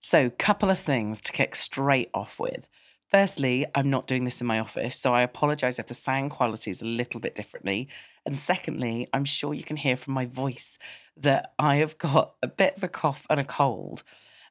So, couple of things to kick straight off with. Firstly, I'm not doing this in my office, so I apologize if the sound quality is a little bit differently. And secondly, I'm sure you can hear from my voice that I have got a bit of a cough and a cold.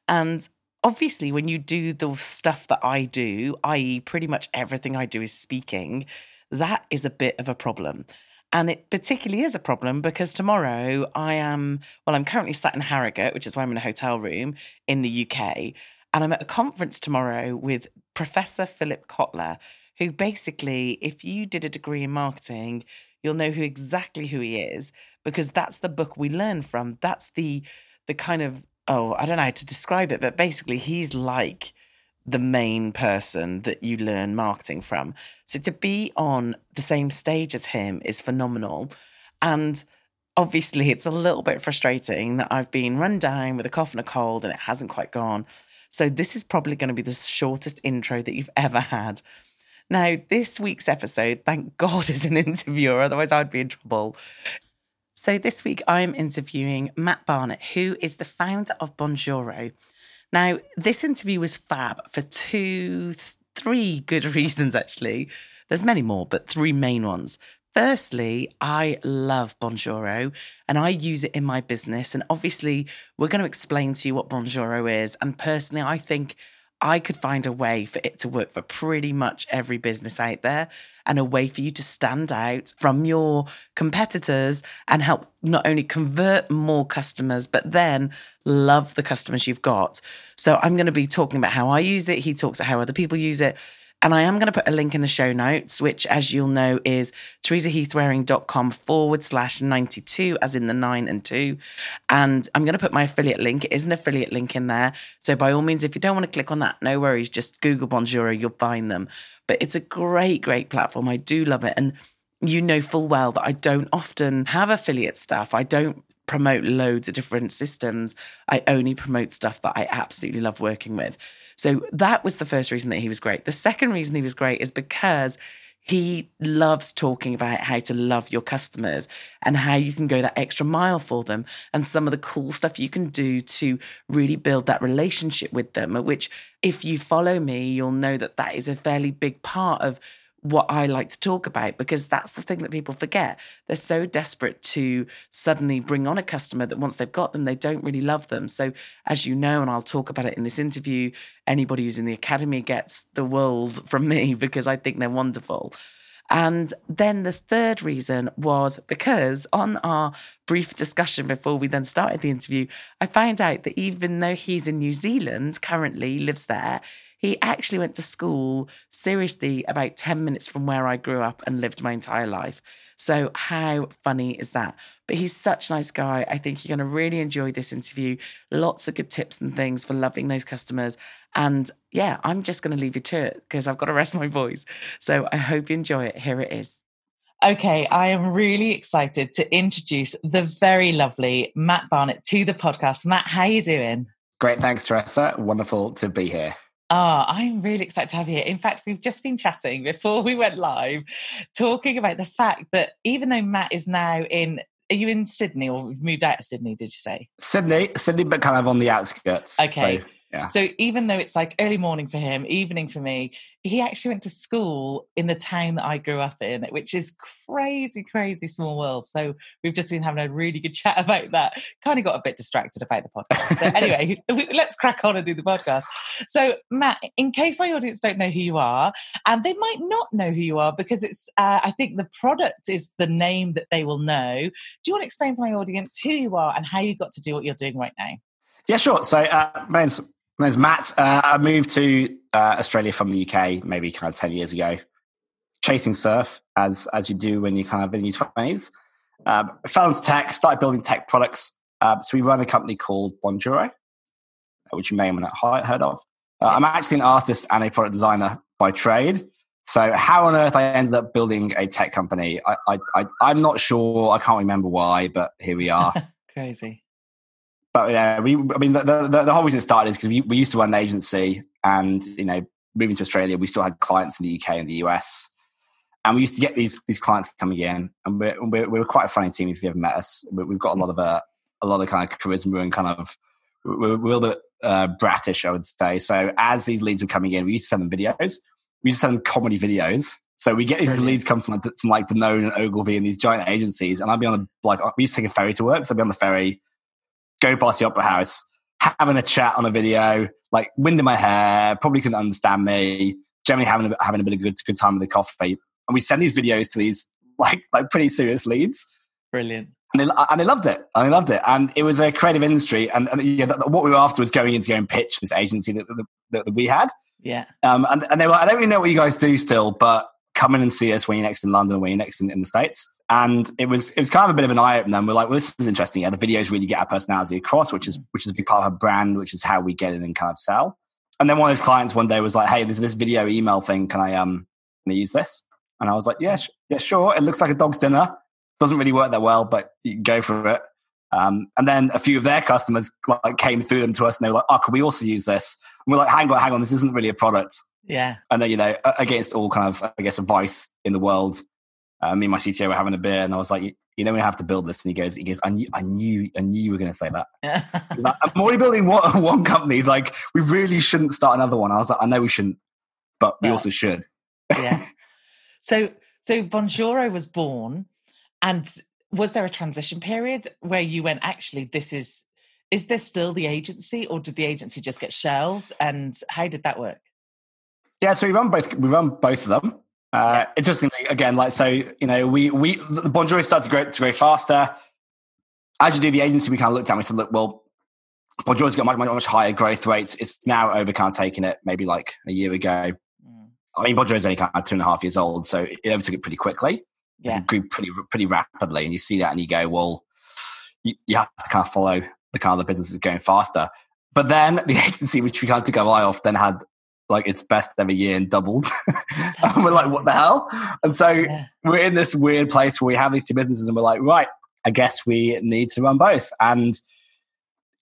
And obviously, when you do the stuff that I do, i.e., pretty much everything I do is speaking, that is a bit of a problem. And it particularly is a problem because tomorrow I am, well, I'm currently sat in Harrogate, which is why I'm in a hotel room in the UK. And I'm at a conference tomorrow with Professor Philip Kotler, who basically, if you did a degree in marketing, you'll know who exactly who he is because that's the book we learn from. That's the the kind of oh, I don't know how to describe it, but basically he's like the main person that you learn marketing from. So to be on the same stage as him is phenomenal. And obviously, it's a little bit frustrating that I've been run down with a cough and a cold and it hasn't quite gone. So this is probably going to be the shortest intro that you've ever had. Now, this week's episode, thank God, is an interviewer, otherwise, I'd be in trouble. So, this week I'm interviewing Matt Barnett, who is the founder of Bonjoro. Now, this interview was fab for two, three good reasons, actually. There's many more, but three main ones. Firstly, I love Bonjoro and I use it in my business. And obviously, we're going to explain to you what Bonjoro is. And personally, I think I could find a way for it to work for pretty much every business out there and a way for you to stand out from your competitors and help not only convert more customers, but then love the customers you've got. So I'm going to be talking about how I use it. He talks about how other people use it. And I am going to put a link in the show notes, which, as you'll know, is teresaheathwareing.com forward slash 92, as in the nine and two. And I'm going to put my affiliate link. It is an affiliate link in there. So, by all means, if you don't want to click on that, no worries. Just Google Bonjoro, you'll find them. But it's a great, great platform. I do love it. And you know full well that I don't often have affiliate stuff. I don't promote loads of different systems. I only promote stuff that I absolutely love working with. So that was the first reason that he was great. The second reason he was great is because he loves talking about how to love your customers and how you can go that extra mile for them and some of the cool stuff you can do to really build that relationship with them which if you follow me you'll know that that is a fairly big part of what I like to talk about because that's the thing that people forget. They're so desperate to suddenly bring on a customer that once they've got them, they don't really love them. So, as you know, and I'll talk about it in this interview, anybody who's in the academy gets the world from me because I think they're wonderful. And then the third reason was because on our brief discussion before we then started the interview, I found out that even though he's in New Zealand currently, lives there, he actually went to school seriously about 10 minutes from where I grew up and lived my entire life. So, how funny is that? But he's such a nice guy. I think you're going to really enjoy this interview. Lots of good tips and things for loving those customers. And yeah, I'm just going to leave you to it because I've got to rest my voice. So, I hope you enjoy it. Here it is. Okay, I am really excited to introduce the very lovely Matt Barnett to the podcast. Matt, how are you doing? Great, thanks, Teresa. Wonderful to be here. Ah, oh, I'm really excited to have you here. In fact, we've just been chatting before we went live, talking about the fact that even though Matt is now in, are you in Sydney or we've moved out of Sydney? Did you say Sydney? Sydney, but kind of on the outskirts. Okay. So yeah. So even though it's like early morning for him, evening for me, he actually went to school in the town that I grew up in, which is crazy, crazy small world. So we've just been having a really good chat about that. Kind of got a bit distracted about the podcast. So anyway, let's crack on and do the podcast. So Matt, in case my audience don't know who you are, and they might not know who you are because it's, uh, I think the product is the name that they will know. Do you want to explain to my audience who you are and how you got to do what you're doing right now? Yeah, sure. So uh, my name's name's Matt. Uh, I moved to uh, Australia from the UK maybe kind of 10 years ago, chasing surf as, as you do when you're kind of in your 20s. Um, fell into tech, started building tech products. Uh, so we run a company called Bonjoro, which you may have not heard of. Uh, I'm actually an artist and a product designer by trade. So how on earth I ended up building a tech company, I, I, I, I'm not sure. I can't remember why, but here we are. Crazy but yeah, we. I mean, the, the, the whole reason it started is because we, we used to run an agency, and you know, moving to Australia, we still had clients in the UK and the US, and we used to get these these clients coming in, and we're we're, we're quite a funny team if you ever met us. We've got a lot of uh, a lot of kind of charisma and kind of we're, we're a little bit uh, bratish, I would say. So as these leads were coming in, we used to send them videos. We used to send them comedy videos. So we get these Brilliant. leads come from like, from like Danone and Ogilvy and these giant agencies, and I'd be on the like we used to take a ferry to work, so I'd be on the ferry go past the opera house, having a chat on a video, like wind in my hair, probably couldn't understand me, generally having a, having a bit of good good time with the coffee. And we send these videos to these like like pretty serious leads. Brilliant. And they, and they loved it. And they loved it. And it was a creative industry. And, and yeah, what we were after was going in to go and pitch this agency that, that, that we had. Yeah. Um, and, and they were, I don't really know what you guys do still, but come in and see us when you're next in London or when you're next in, in the States and it was it was kind of a bit of an eye opener. And we're like, well, this is interesting. Yeah, the videos really get our personality across, which is which is a big part of our brand, which is how we get in and kind of sell. And then one of those clients one day was like, hey, there's this video email thing. Can I um can I use this? And I was like, yeah, sh- yeah, sure. It looks like a dog's dinner. Doesn't really work that well, but you can go for it. Um, and then a few of their customers like came through them to us, and they were like, "Oh, can we also use this?" And we're like, "Hang on, hang on, this isn't really a product." Yeah. And then you know, against all kind of I guess advice in the world, uh, me and my CTO were having a beer, and I was like, "You know, we have to build this." And he goes, "He goes, I knew, I knew, I knew you were going to say that." like, I'm already building one, one company. He's like, "We really shouldn't start another one." I was like, "I know we shouldn't, but we also should." yeah. So, so Bonjoro was born, and was there a transition period where you went, "Actually, this is." Is this still the agency, or did the agency just get shelved? And how did that work? Yeah, so we run both. We run both of them. Uh, interestingly, again, like so, you know, we we the Bonjoro started to grow to grow faster. As you do the agency, we kind of looked at and we said, look, well, Bonjoro's got much, much, much higher growth rates. It's now over kind of taking it maybe like a year ago. Mm. I mean, Bonjoro's only kind of two and a half years old, so it overtook it pretty quickly. Yeah, it grew pretty pretty rapidly, and you see that, and you go, well, you, you have to kind of follow the kind of the business is going faster. But then the agency, which we kind of took our eye off, then had like its best ever year and doubled. and we're like, what the hell? And so yeah. we're in this weird place where we have these two businesses and we're like, right, I guess we need to run both. And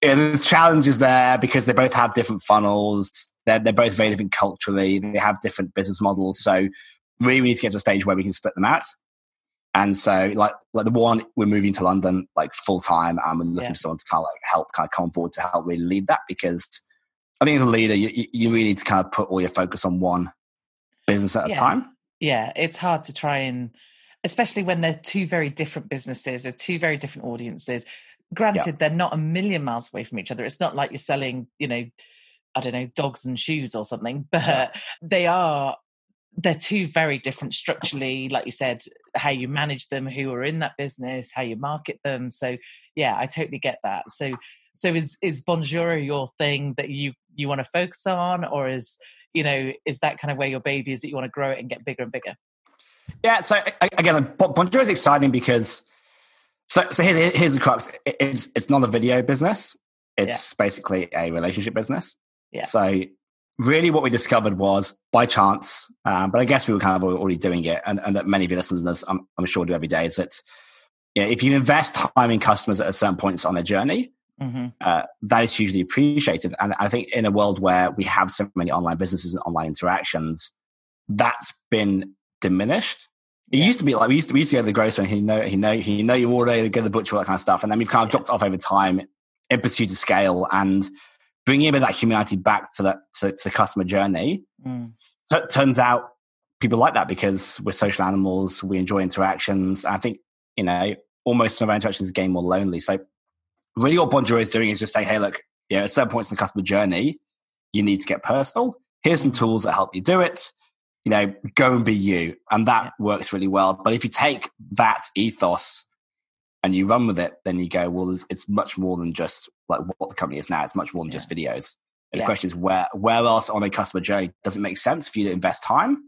yeah, there's challenges there because they both have different funnels. They're, they're both very different culturally. They have different business models. So really we need to get to a stage where we can split them out. And so, like, like the one we're moving to London like full time, and we're looking yeah. for someone to kind of like help, kind of come on board to help really lead that because I think as a leader, you, you really need to kind of put all your focus on one business at yeah. a time. Yeah, it's hard to try and, especially when they're two very different businesses or two very different audiences. Granted, yeah. they're not a million miles away from each other. It's not like you're selling, you know, I don't know, dogs and shoes or something, but yeah. they are they're two very different structurally like you said how you manage them who are in that business how you market them so yeah i totally get that so so is is bonjoro your thing that you you want to focus on or is you know is that kind of where your baby is that you want to grow it and get bigger and bigger? Yeah so again Bonjoro is exciting because so so here, here's the crux. It's it's not a video business. It's yeah. basically a relationship business. Yeah. So really what we discovered was by chance um, but i guess we were kind of already doing it and, and that many of your listeners I'm, I'm sure do every day is that you know, if you invest time in customers at a certain points on their journey Mm-hmm. Uh, that is hugely appreciated. And I think in a world where we have so many online businesses and online interactions, that's been diminished. It yeah. used to be like we used to we used to go to the grocery and he know he know he know you order, go to the butcher, all that kind of stuff. And then we've kind of dropped off over time in pursuit of scale and bringing a bit of that humanity back to the to, to the customer journey. Mm. So it turns out people like that because we're social animals, we enjoy interactions. I think, you know, almost some of our interactions game more lonely. So really what Bonjoro is doing is just saying, hey, look, yeah, at certain points in the customer journey, you need to get personal. Here's some tools that help you do it. You know, go and be you. And that works really well. But if you take that ethos and you run with it, then you go, well, it's much more than just like what the company is now. It's much more than yeah. just videos. And yeah. the question is where where else on a customer journey does it make sense for you to invest time?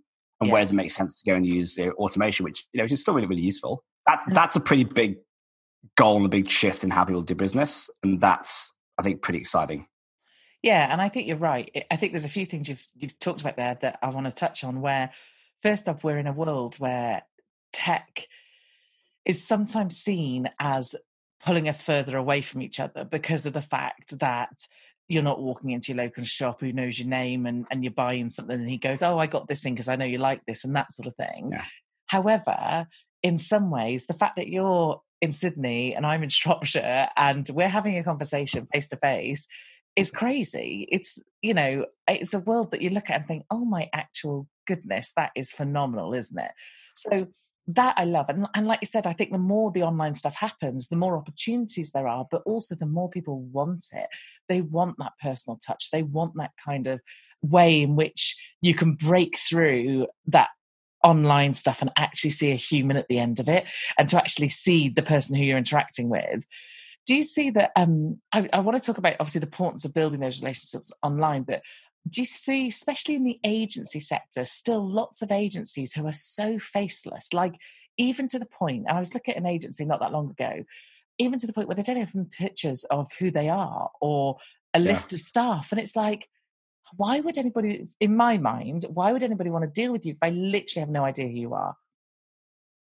And yeah. where does it make sense to go and use you know, automation, which you know, which is still really, really useful. That's mm. that's a pretty big goal and a big shift in how people do business. And that's, I think, pretty exciting. Yeah, and I think you're right. I think there's a few things you've you've talked about there that I want to touch on. Where first off, we're in a world where tech is sometimes seen as pulling us further away from each other because of the fact that you're not walking into your local shop who knows your name and, and you're buying something and he goes, Oh, I got this thing because I know you like this and that sort of thing. Yeah. However, in some ways, the fact that you're in Sydney and I'm in Shropshire and we're having a conversation face to face is crazy. It's, you know, it's a world that you look at and think, oh my actual goodness, that is phenomenal, isn't it? So that I love. And, and like you said, I think the more the online stuff happens, the more opportunities there are, but also the more people want it. They want that personal touch. They want that kind of way in which you can break through that online stuff and actually see a human at the end of it and to actually see the person who you're interacting with do you see that um I, I, want to talk about obviously the importance of building those relationships online but do you see especially in the agency sector still lots of agencies who are so faceless like even to the point and i was looking at an agency not that long ago even to the point where they don't have pictures of who they are or a yeah. list of staff and it's like why would anybody, in my mind, why would anybody want to deal with you if I literally have no idea who you are?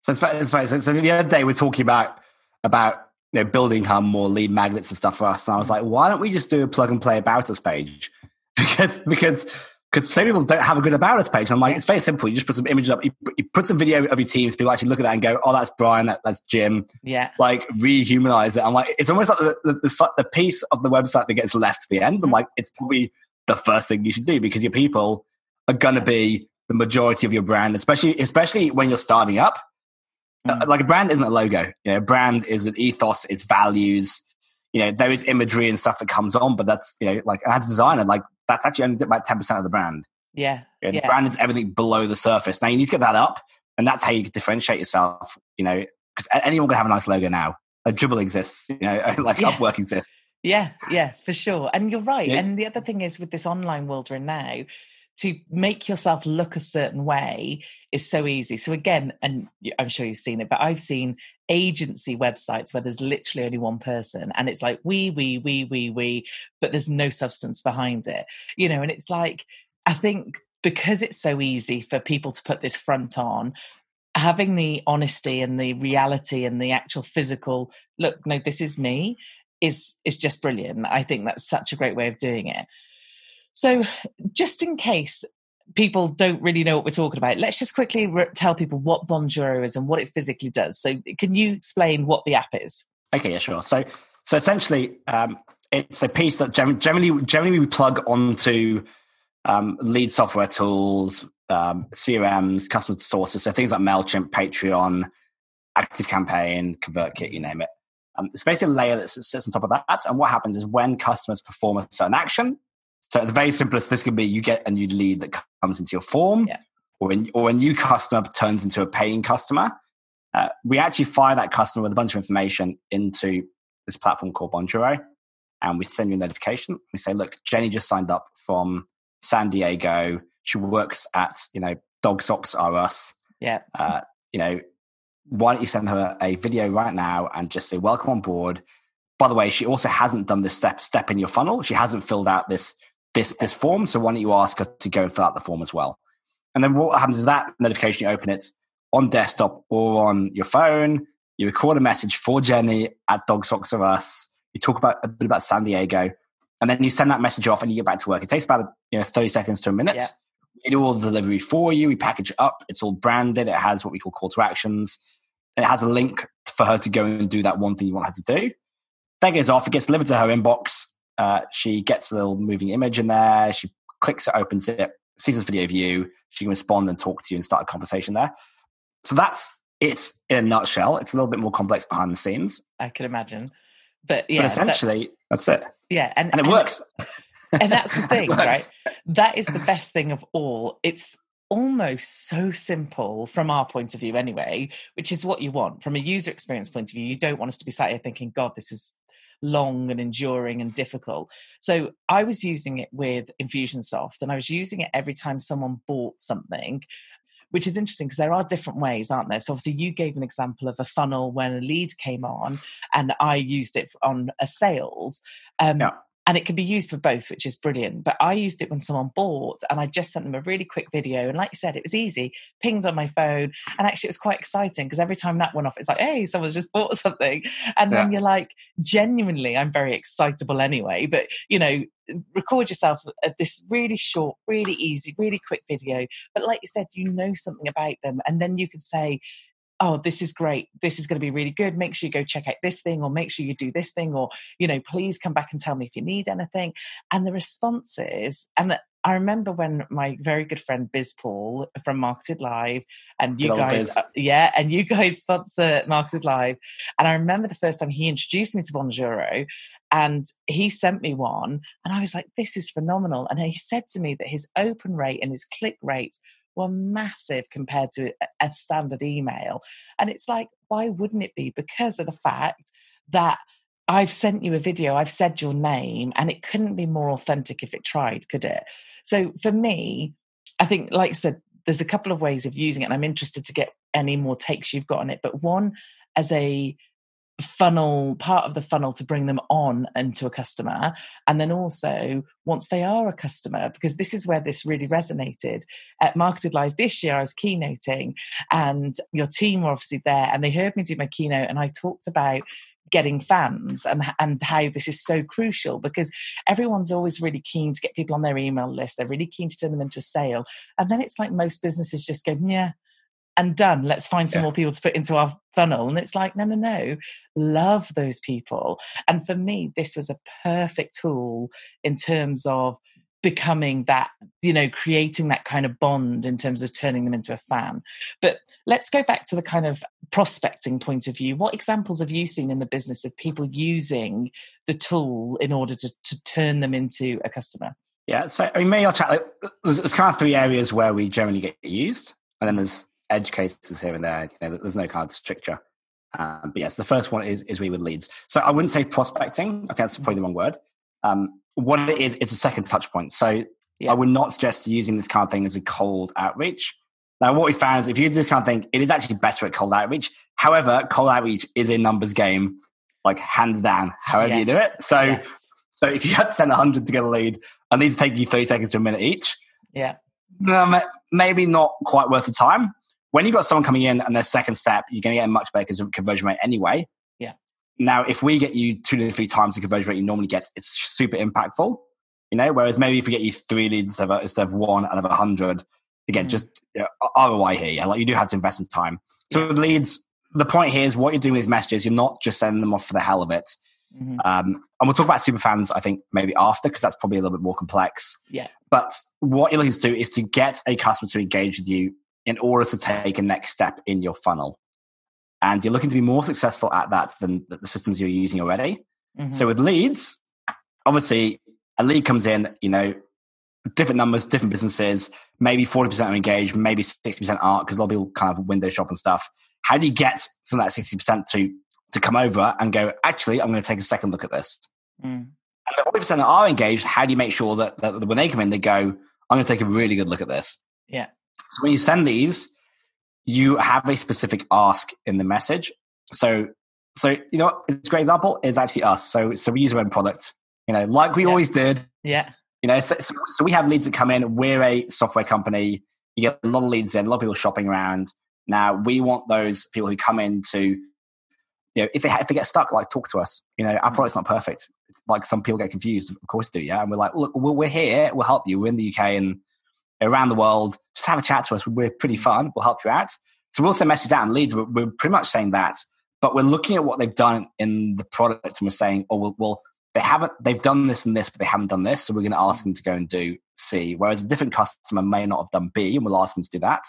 So it's funny. It's funny. So, so the other day we're talking about about you know, building how more lead magnets and stuff for us. And I was like, why don't we just do a plug and play about us page? Because because because some people don't have a good about us page. I'm like, it's very simple. You just put some images up. You, you put some video of your teams. People actually look at that and go, "Oh, that's Brian. That, that's Jim." Yeah. Like rehumanize it. I'm like, it's almost like the, the, the, the piece of the website that gets left to the end. I'm mm. like, it's probably the first thing you should do because your people are gonna be the majority of your brand, especially especially when you're starting up. Uh, Mm. like a brand isn't a logo. You know, a brand is an ethos. It's values. You know, there is imagery and stuff that comes on, but that's you know, like as a designer, like that's actually only about ten percent of the brand. Yeah. You know, Yeah. The brand is everything below the surface. Now you need to get that up, and that's how you differentiate yourself. You know, because anyone can have a nice logo now. Like Dribbble exists. You know, like Yeah. Upwork exists. Yeah, yeah, for sure. And you're right. Yeah. And the other thing is with this online world we're in now, to make yourself look a certain way is so easy. So again, and I'm sure you've seen it, but I've seen agency websites where there's literally only one person and it's like we, we, we, we, we, but there's no substance behind it. You know, and it's like I think because it's so easy for people to put this front on, having the honesty and the reality and the actual physical look, no, this is me is is just brilliant. I think that's such a great way of doing it. So, just in case people don't really know what we're talking about, let's just quickly re- tell people what Bonjoro is and what it physically does. So, can you explain what the app is? Okay, yeah, sure. So, so essentially, um, it's a piece that gen- generally, generally we plug onto um, lead software tools, um, CRMs, customer sources, so things like Mailchimp, Patreon, Active Campaign, ConvertKit, you name it. Um, it's basically a layer that sits on top of that. And what happens is when customers perform a certain action, so at the very simplest, this could be you get a new lead that comes into your form, Yeah. or, in, or a new customer turns into a paying customer. Uh, we actually fire that customer with a bunch of information into this platform called Bonjoro, and we send you a notification. We say, "Look, Jenny just signed up from San Diego. She works at you know Dog Socks R Us. Yeah. Uh, you know, why don't you send her a video right now and just say welcome on board? By the way, she also hasn't done this step step in your funnel. She hasn't filled out this this this form. So why don't you ask her to go and fill out the form as well? And then what happens is that notification you open it on desktop or on your phone. You record a message for Jenny at Dog Socks of Us. You talk about a bit about San Diego, and then you send that message off and you get back to work. It takes about you know thirty seconds to a minute. Yeah. We do all the delivery for you. We package it up. It's all branded. It has what we call call to actions. It has a link for her to go and do that one thing you want her to do. That goes off. It gets delivered to her inbox. Uh, she gets a little moving image in there. She clicks it, opens it, sees this video view. She can respond and talk to you and start a conversation there. So that's it in a nutshell. It's a little bit more complex behind the scenes, I could imagine. But yeah, but essentially that's, it, yeah, and, and it works. And that's the thing, right? That is the best thing of all. It's almost so simple from our point of view, anyway, which is what you want from a user experience point of view. You don't want us to be sat here thinking, God, this is long and enduring and difficult. So I was using it with Infusionsoft and I was using it every time someone bought something. Which is interesting because there are different ways, aren't there? So, obviously, you gave an example of a funnel when a lead came on, and I used it on a sales. Um, Yeah. And it can be used for both, which is brilliant. But I used it when someone bought, and I just sent them a really quick video. And like you said, it was easy, pinged on my phone, and actually it was quite exciting because every time that went off, it's like, hey, someone's just bought something, and then you're like, genuinely, I'm very excitable anyway. But you know, record yourself at this really short, really easy, really quick video. But like you said, you know something about them, and then you can say, oh, this is great. This is going to be really good. Make sure you go check out this thing, or make sure you do this thing, or, you know, please come back and tell me if you need anything. And the responses, and I remember when my very good friend Biz Paul from Marketed Live, and you guys, uh, yeah, and you guys sponsor Marketed Live. And I remember the first time he introduced me to Bonjoro, and he sent me one, and I was like, this is phenomenal. And he said to me that his open rate and his click rates were massive compared to a- standard email. And it's like, why wouldn't it be? Because of the fact that I've sent you a video, I've said your name, and it couldn't be more authentic if it tried, could it? So for me, I think, like I said, there's a couple of ways of using it, and I'm interested to get any more takes you've got on it. But one, as a funnel part of the funnel to bring them on into a customer. And then also once they are a customer because this is where this really resonated. At marketed live this year i was keynoting and your team were obviously there and they heard me do my keynote and i talked about getting fans and and how this is so crucial because everyone's always really keen to get people on their email list. They're really keen to turn them into a sale, and then it's like most businesses just go, yeah, and done. Let's find some yeah. more people to put into our funnel. And it's like, no, no, no. Love those people. And for me, this was a perfect tool in terms of becoming that, you know, creating that kind of bond in terms of turning them into a fan. But let's go back to the kind of prospecting point of view. What examples have you seen in the business of people using the tool in order to, to turn them into a customer? Yeah, so I mean, maybe I'll chat. Like, there's, there's kind of three areas where we generally get used, and then there's edge cases here and there. You know, there's no kind of stricture. Um, but yes, the first one is is we with leads. So I wouldn't say prospecting. I think that's probably the wrong word. Um, what it is, it's a second touch point. So yeah. I would not suggest using this kind of thing as a cold outreach. Now, what we found is if you do this kind of thing, it is actually better at cold outreach. However, cold outreach is a numbers game, like hands down, however yes. you do it. So, yes. so if you had to send 100 to get a lead, and these take you 30 seconds to a minute each, yeah, um, maybe not quite worth the time. When you've got someone coming in and their second step, you're going to get a much better conversion rate anyway. Yeah. Now, if we get you two to three times the conversion rate you normally get, it's super impactful. You know, whereas maybe if we get you three leads instead of, one out of a hundred, again, mm. just you know, ROI here. Yeah, like you do have to invest some time. So yeah. with leads, the point here is what you're doing with these messages. You're not just sending them off for the hell of it. Mm-hmm. Um, and we'll talk about super fans, I think, maybe after, because that's probably a little bit more complex. Yeah. But what you're looking to do is to get a customer to engage with you in order to take a next step in your funnel. And you're looking to be more successful at that than the systems you're using already. Mm-hmm. So with leads, obviously a lead comes in, you know, different numbers, different businesses, maybe 40% are engaged, maybe 60% aren't, because a lot of people kind of window shop and stuff. How do you get some of that 60% to to come over and go, actually, I'm going to take a second look at this? Mm. And the 40% that are engaged, how do you make sure that, that when they come in, they go, I'm going to take a really good look at this? Yeah. So when you send these, you have a specific ask in the message. So, so you know, it's a great example is actually us. So, so we use our own product, you know, like we yeah. always did. Yeah. You know, so, so, so, we have leads that come in. We're a software company. You get a lot of leads in, a lot of people shopping around. Now we want those people who come in to, you know, if they if they get stuck, like talk to us. You know, our mm. product's not perfect. Like some people get confused, of course do. Yeah, and we're like, look, we're here. We'll help you. We're in the UK and around the world. Just have a chat to us. We're pretty fun. We'll help you out. So we'll send messages out and leads. We're, we're, pretty much saying that, but we're looking at what they've done in the product and we're saying, oh, well, well they haven't, they've done this and this, but they haven't done this. So we're going to ask them to go and do C. Whereas a different customer may not have done B and we'll ask them to do that.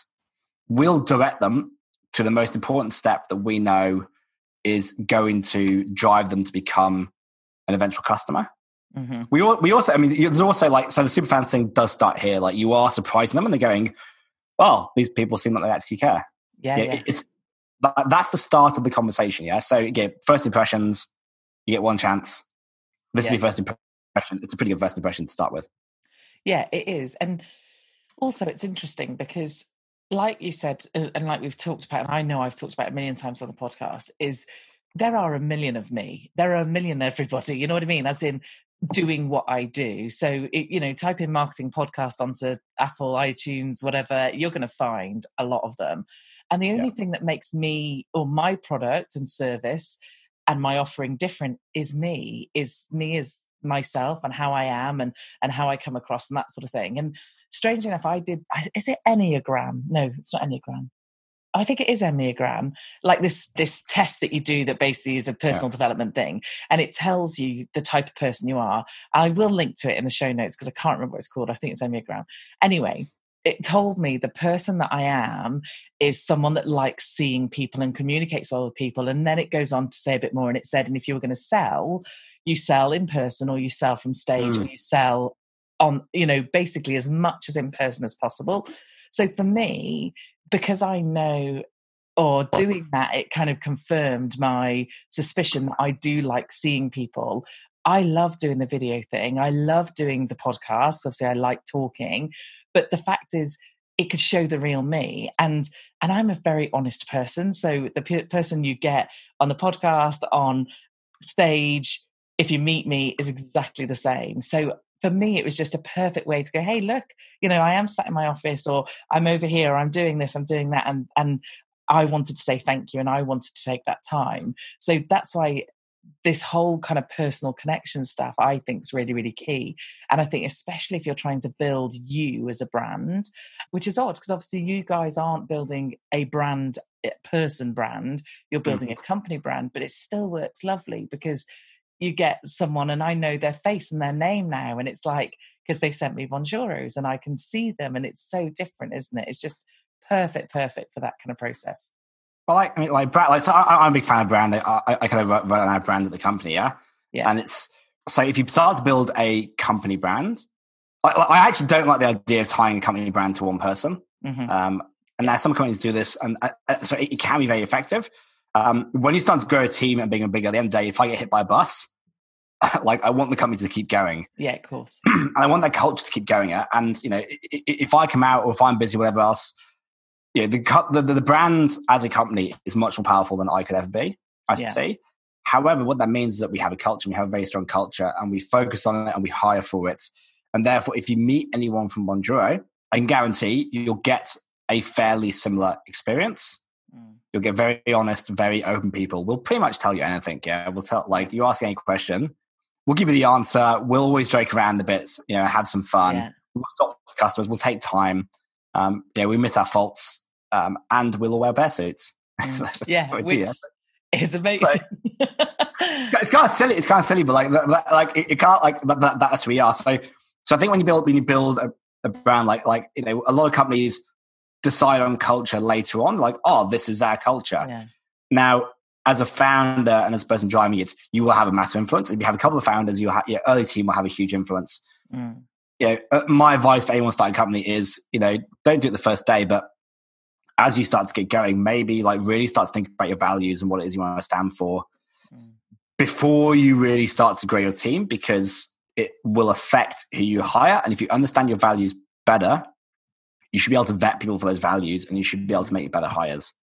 We'll direct them to the most important step that we know is going to drive them to become an eventual customer. Mm-hmm. We we also, I mean, there's also like so the super fans thing does start here. Like you are surprising them, and they're going, "Oh, these people seem like they actually care." Yeah, yeah, yeah. it's that's the start of the conversation. Yeah, so you get first impressions, you get one chance. This yeah. is your first impression. It's a pretty good first impression to start with. Yeah, it is, and also it's interesting because, like you said, and like we've talked about, and I know I've talked about a million times on the podcast, is there are a million of me. There are a million everybody. You know what I mean? As in, doing what I do. So, it, you know, type in marketing podcast onto Apple, iTunes, whatever, you're going to find a lot of them. And the only yeah. thing that makes me or my product and service and my offering different is me, is me as myself and how I am and and how I come across and that sort of thing. And strange enough, I did. Is it Enneagram? No, it's not Enneagram. I think it is Enneagram, like this this test that you do that basically is a personal yeah. development thing, and it tells you the type of person you are. I will link to it in the show notes because I can't remember what it's called. I think it's Enneagram. Anyway, it told me the person that I am is someone that likes seeing people and communicates well with people. And then it goes on to say a bit more, and it said, and if you were going to sell, you sell in person, or you sell from stage, mm. or you sell on, you know, basically as much as in person as possible. So for me, because I know or doing that, it kind of confirmed my suspicion that I do like seeing people. I love doing the video thing. I love doing the podcast. Obviously, I like talking. But the fact is, it could show the real me and and i'm a very honest person so the p- person you get on the podcast on stage if you meet me is exactly the same so for me, it was just a perfect way to go, hey, look, you know, I am sat in my office or I'm over here, or I'm doing this, I'm doing that. And, and I wanted to say thank you and I wanted to take that time. So that's why this whole kind of personal connection stuff i think is really really key and i think especially if you're trying to build you as a brand which is odd because obviously you guys aren't building a brand person brand you're building mm-hmm. a company brand but it still works lovely because you get someone and i know their face and their name now and it's like because they sent me bonjoros and i can see them and it's so different isn't it it's just perfect perfect for that kind of process well, like I mean, like brand, like so I, am a big fan of brand. I, I kind of run our brand at the company, yeah. Yeah. And it's so if you start to build a company brand, I, I actually don't like the idea of tying a company brand to one person. Mm-hmm. Um, and now some companies do this, and uh, uh, so it, it, can be very effective. Um, when you start to grow a team and and bigger, at the end of the day, if I get hit by a bus, like I want the company to keep going. Yeah, of course. and I want that culture to keep going. And you know, if I come out or if I'm busy, whatever else, yeah, the, the the brand as a company is much more powerful than I could ever be. I yeah. say. However, what that means is that we have a culture, we have a very strong culture, and we focus on it and we hire for it. And therefore, if you meet anyone from Bonjoro, I can guarantee you'll get a fairly similar experience. Mm. You'll get very honest, very open people. We'll pretty much tell you anything. Yeah, we'll tell like you ask any question, we'll give you the answer. We'll always joke around the bits, you know, have some fun. Yeah. We'll stop customers. We'll take time. Um, yeah, we admit our faults um, and we'll all wear bear suits. Mm. yeah, which do, yeah. is amazing. So, it's kind of silly. It's kind of silly, but like, like it, it can't like that, That's who we are. So, so I think when you build when you build a, a brand like like you know a lot of companies decide on culture later on. Like, oh, this is our culture. Yeah. Now, as a founder and as a person driving it, you will have a massive influence. If you have a couple of founders, your your early team will have a huge influence. Mm. You know, uh, my advice for anyone starting a company is, you know, don't do it the first day, but as you start to get going, maybe like really start to think about your values and what it is you want to stand for mm. before you really start to grow your team because it will affect who you hire. And if you understand your values better, you should be able to vet people for those values and you should be able to make better hires.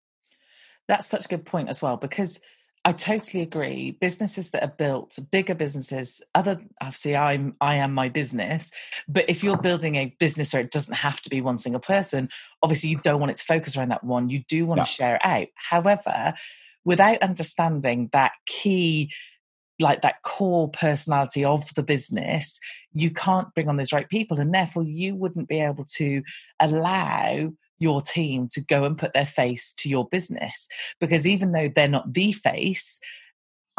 That's such a good point as well because I totally agree. Businesses that are built, bigger businesses, other obviously I'm I am my business, but if you're building a business where it doesn't have to be one single person, obviously you don't want it to focus around that one. You do want yeah. to share it out. However, without understanding that key like that core personality of the business, you can't bring on those right people. And therefore, you wouldn't be able to allow your team to go and put their face to your business. Because even though they're not the face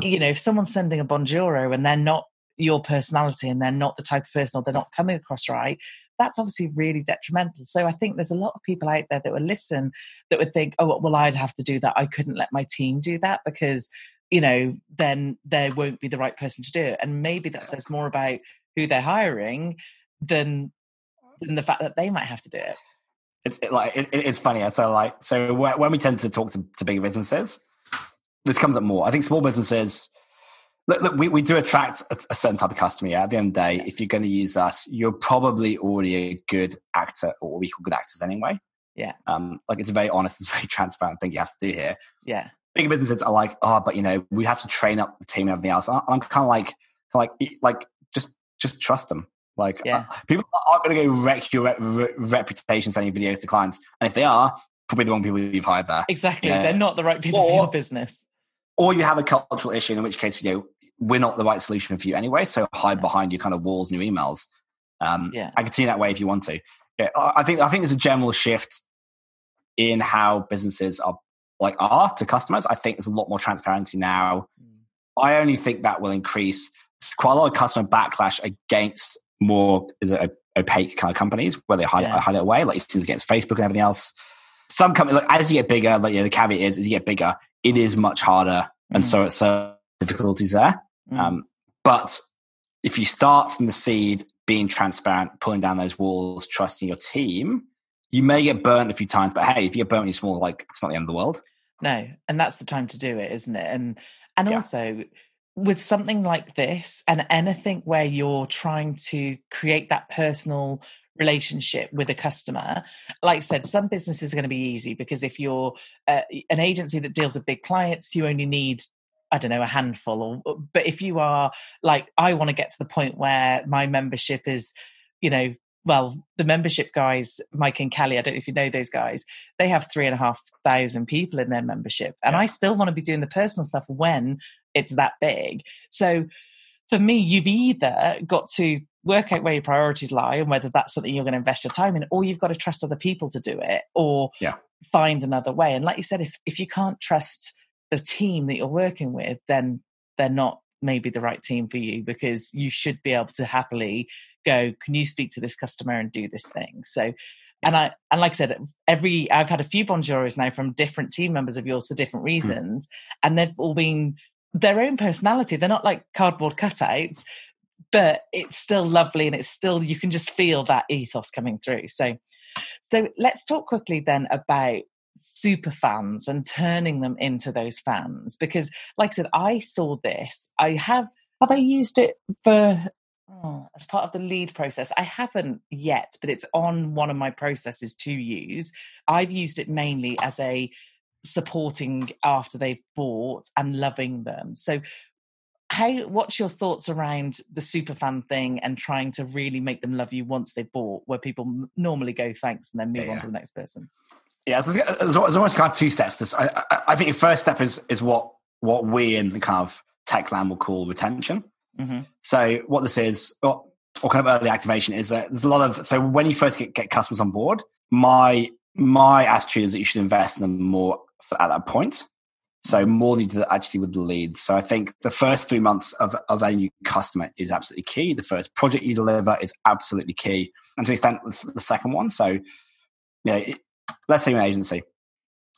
you know if someone's sending a bonjoro and they're not your personality and they're not the type of person or they're not coming across right that's obviously really detrimental. So i think there's a lot of people out there that would listen that would think oh well i'd have to do that. I couldn't let my team do that because you know then there won't be the right person to do it. And maybe that says more about who they're hiring than than the fact that they might have to do it it's it, like it, it's funny. So like so when we tend to talk to, to bigger businesses, this comes up more. I think small businesses. Look, look we, we do attract a, a, certain type of customer. Yeah? At the end of the day, if you're going to use us, you're probably already a good actor, or we call good actors anyway. Yeah. Um, like it's a very honest, it's very transparent thing you have to do here. Yeah. Bigger businesses are like, oh, but you know, we have to train up the team and everything else. I'm kind of like, like, like, just, just trust them. Like, yeah. uh, people aren't going to go wreck your re- re- reputation sending videos to clients. And if they are, probably the wrong people you've hired there. Exactly. You know? They're not the right people or, for your business. Or you have a cultural issue, in which case, you know, we're not the right solution for you anyway. So hide behind your kind of walls and your emails. Um, yeah. I continue that way if you want to. Yeah, I think I think there's a general shift in how businesses are like are to customers. I think there's a lot more transparency now. Mm. I only think that will increase quite a lot of customer backlash against more is it opaque kind of companies where they hide, yeah. hide it away, like since against Facebook and everything else. Some companies, like, as you get bigger, like you know, the caveat is, as you get bigger, it is much harder, mm. and so it's uh, difficulties there. Mm. Um, but if you start from the seed, being transparent, pulling down those walls, trusting your team, you may get burnt a few times. But hey, if you get burnt when you're small, like it's not the end of the world. No, and that's the time to do it, isn't it? And and yeah. also with something like this and anything where you're trying to create that personal relationship with a customer like i said some businesses are going to be easy because if you're uh, an agency that deals with big clients you only need I don't know, a handful. Or, but if you are like, I want to get to the point where my membership is, you know, well, the membership guys, Mike and Kelly, I don't know if you know those guys, they have three and a half thousand people in their membership. And yeah. I still want to be doing the personal stuff when it's that big. So for me, you've either got to work out where your priorities lie and whether that's something you're going to invest your time in, or you've got to trust other people to do it or yeah. find another way. And like you said, if, if you can't trust the team that you're working with, then they're not maybe the right team for you because you should be able to happily go, can you speak to this customer and do this thing? So and I and like I said, every I've had a few bonjoros now from different team members of yours for different hmm. reasons, mm. and they've all been their own personality. They're not like cardboard cutouts, but it's still lovely and it's still you can just feel that ethos coming through. So so let's talk quickly then about super fans and turning them into those fans because like I said I saw this I have have I used it for oh, as part of the lead process? I haven't yet but it's on one of my processes to use. I've used it mainly as a supporting after they've bought and loving them. So how what's your thoughts around the super fan thing and trying to really make them love you once they've bought where people normally go thanks and then move yeah, on to the next person yeah so there's, almost kind of two steps this I, I, I, think the first step is is what what we in the kind of tech land will call retention mm-hmm. so what this is or, or kind of early activation is that there's a lot of so when you first get, get customers on board my my attitude is that you should invest in them more at that point. So more than you did actually with the leads. So I think the first three months of, of a new customer is absolutely key. The first project you deliver is absolutely key. And to the extent the second one. So, you know, let's say you're an agency,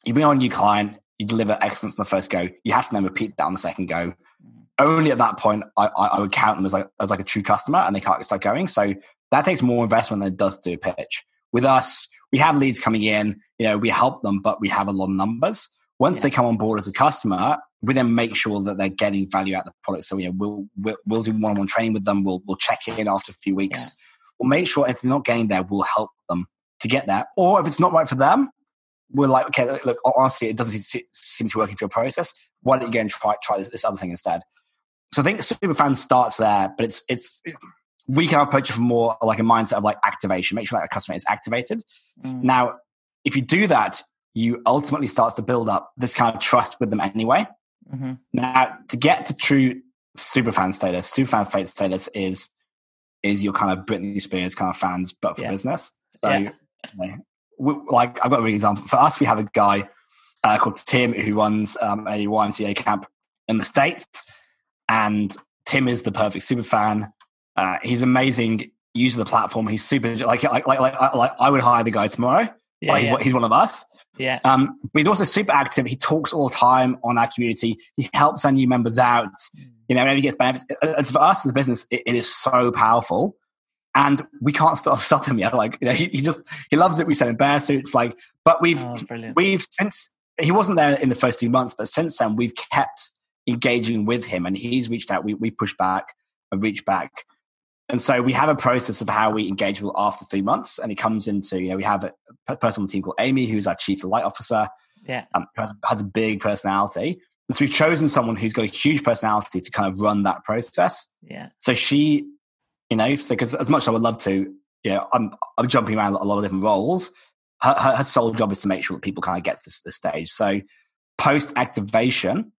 you bring on a new client, you deliver excellence on the first go. You have to then repeat that on the second go. Mm-hmm. Only at that point, I, I would count them as like, as like a true customer and they can't start going. So that takes more investment than it does to do a pitch. With us, we have leads coming in, you know, we help them, but we have a lot of numbers. Once yeah. they come on board as a customer, we then make sure that they're getting value out of the product. So, you know, we'll, we'll, we'll do one-on-one training with them. We'll, we'll check in after a few weeks. Yeah. We'll make sure if they're not getting there, we'll help them to get there. Or if it's not right for them, we're like, okay, look, honestly, it doesn't seem to be working for your process. Why don't you go and try try this, this other thing instead? So I think Superfan starts there, but it's it's we can approach it from more like a mindset of like activation, make sure that a customer is activated. Mm. Now, if you do that, you ultimately start to build up this kind of trust with them anyway. Mm-hmm. Now, to get to true super fan status, super fan status is is your kind of Britney Spears kind of fans, but for yeah. business. So, yeah. We, like I've got a real example. For us, we have a guy uh, called Tim who runs um, a YMCA camp in the states, and Tim is the perfect super fan. Uh, he's amazing user of the platform. He's super like like like like, like I would hire the guy tomorrow. Yeah, he's, yeah. he's one of us. Yeah. Um, but he's also super active. He talks all the time on our community. He helps our new members out. Mm. You know, whenever he gets benefits. As for us as a business, it, it is so powerful. And we can't stop, stop him yet. Like, you know, he, he just, he loves it. We send him bear suits. Like, but we've, oh, we've since, he wasn't there in the first few months, but since then we've kept engaging with him and he's reached out. We, we push back and reach back. And so we have a process of how we engage with after three months. And it comes into, you know, we have a person on the team called Amy, who's our chief light officer. Yeah. Um, who has, has a big personality. And so we've chosen someone who's got a huge personality to kind of run that process. Yeah. So she, you know, so because as much as I would love to, you know, I'm, I'm jumping around a lot of different roles. Her, her, her sole job is to make sure that people kind of get to this, this stage. So post activation,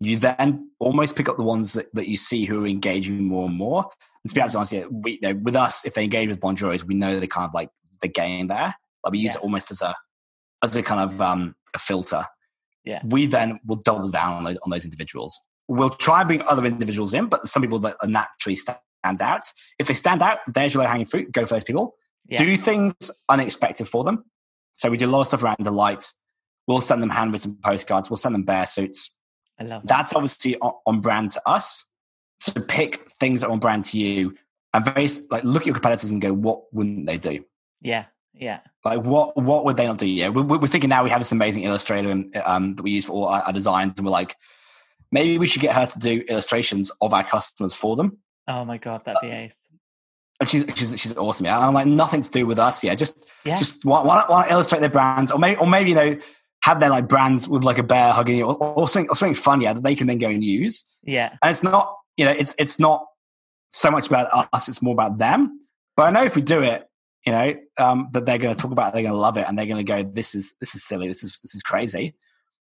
you then almost pick up the ones that, that you see who are engaging more and more. And to be honest, yeah, we, you know, with us, if they engage with Bonjoros, we know they kind of like the game there. Like we use yeah. it almost as a as a kind of um, a filter. Yeah. We then will double down on those, on those individuals. We'll try and bring other individuals in, but some people that are naturally stand out. If they stand out, there's your low hanging fruit. Go for those people. Yeah. Do things unexpected for them. So we do a lot of stuff around delight. We'll send them handwritten postcards. We'll send them bear suits. I love that. That's obviously on, on brand to us. So pick things that are on brand to you and very like look at your competitors and go, what wouldn't they do? Yeah, yeah. Like what what would they not do? Yeah, we're, we're thinking now we have this amazing illustrator um, that we use for all our, our, designs, and we're like, maybe we should get her to do illustrations of our customers for them. Oh my god, that'd be ace. And she's she's she's awesome. Yeah, I'm like nothing to do with us. Yeah, just yeah. just want, want, want to illustrate their brands, or maybe or maybe you know have their like brands with like a bear hugging you, or, or something or something fun. Yeah, that they can then go and use. Yeah, and it's not you know, it's it's not so much about us; it's more about them. But I know if we do it, you know, um, that they're going to talk about, it, they're going to love it, and they're going to go, "This is this is silly. This is this is crazy."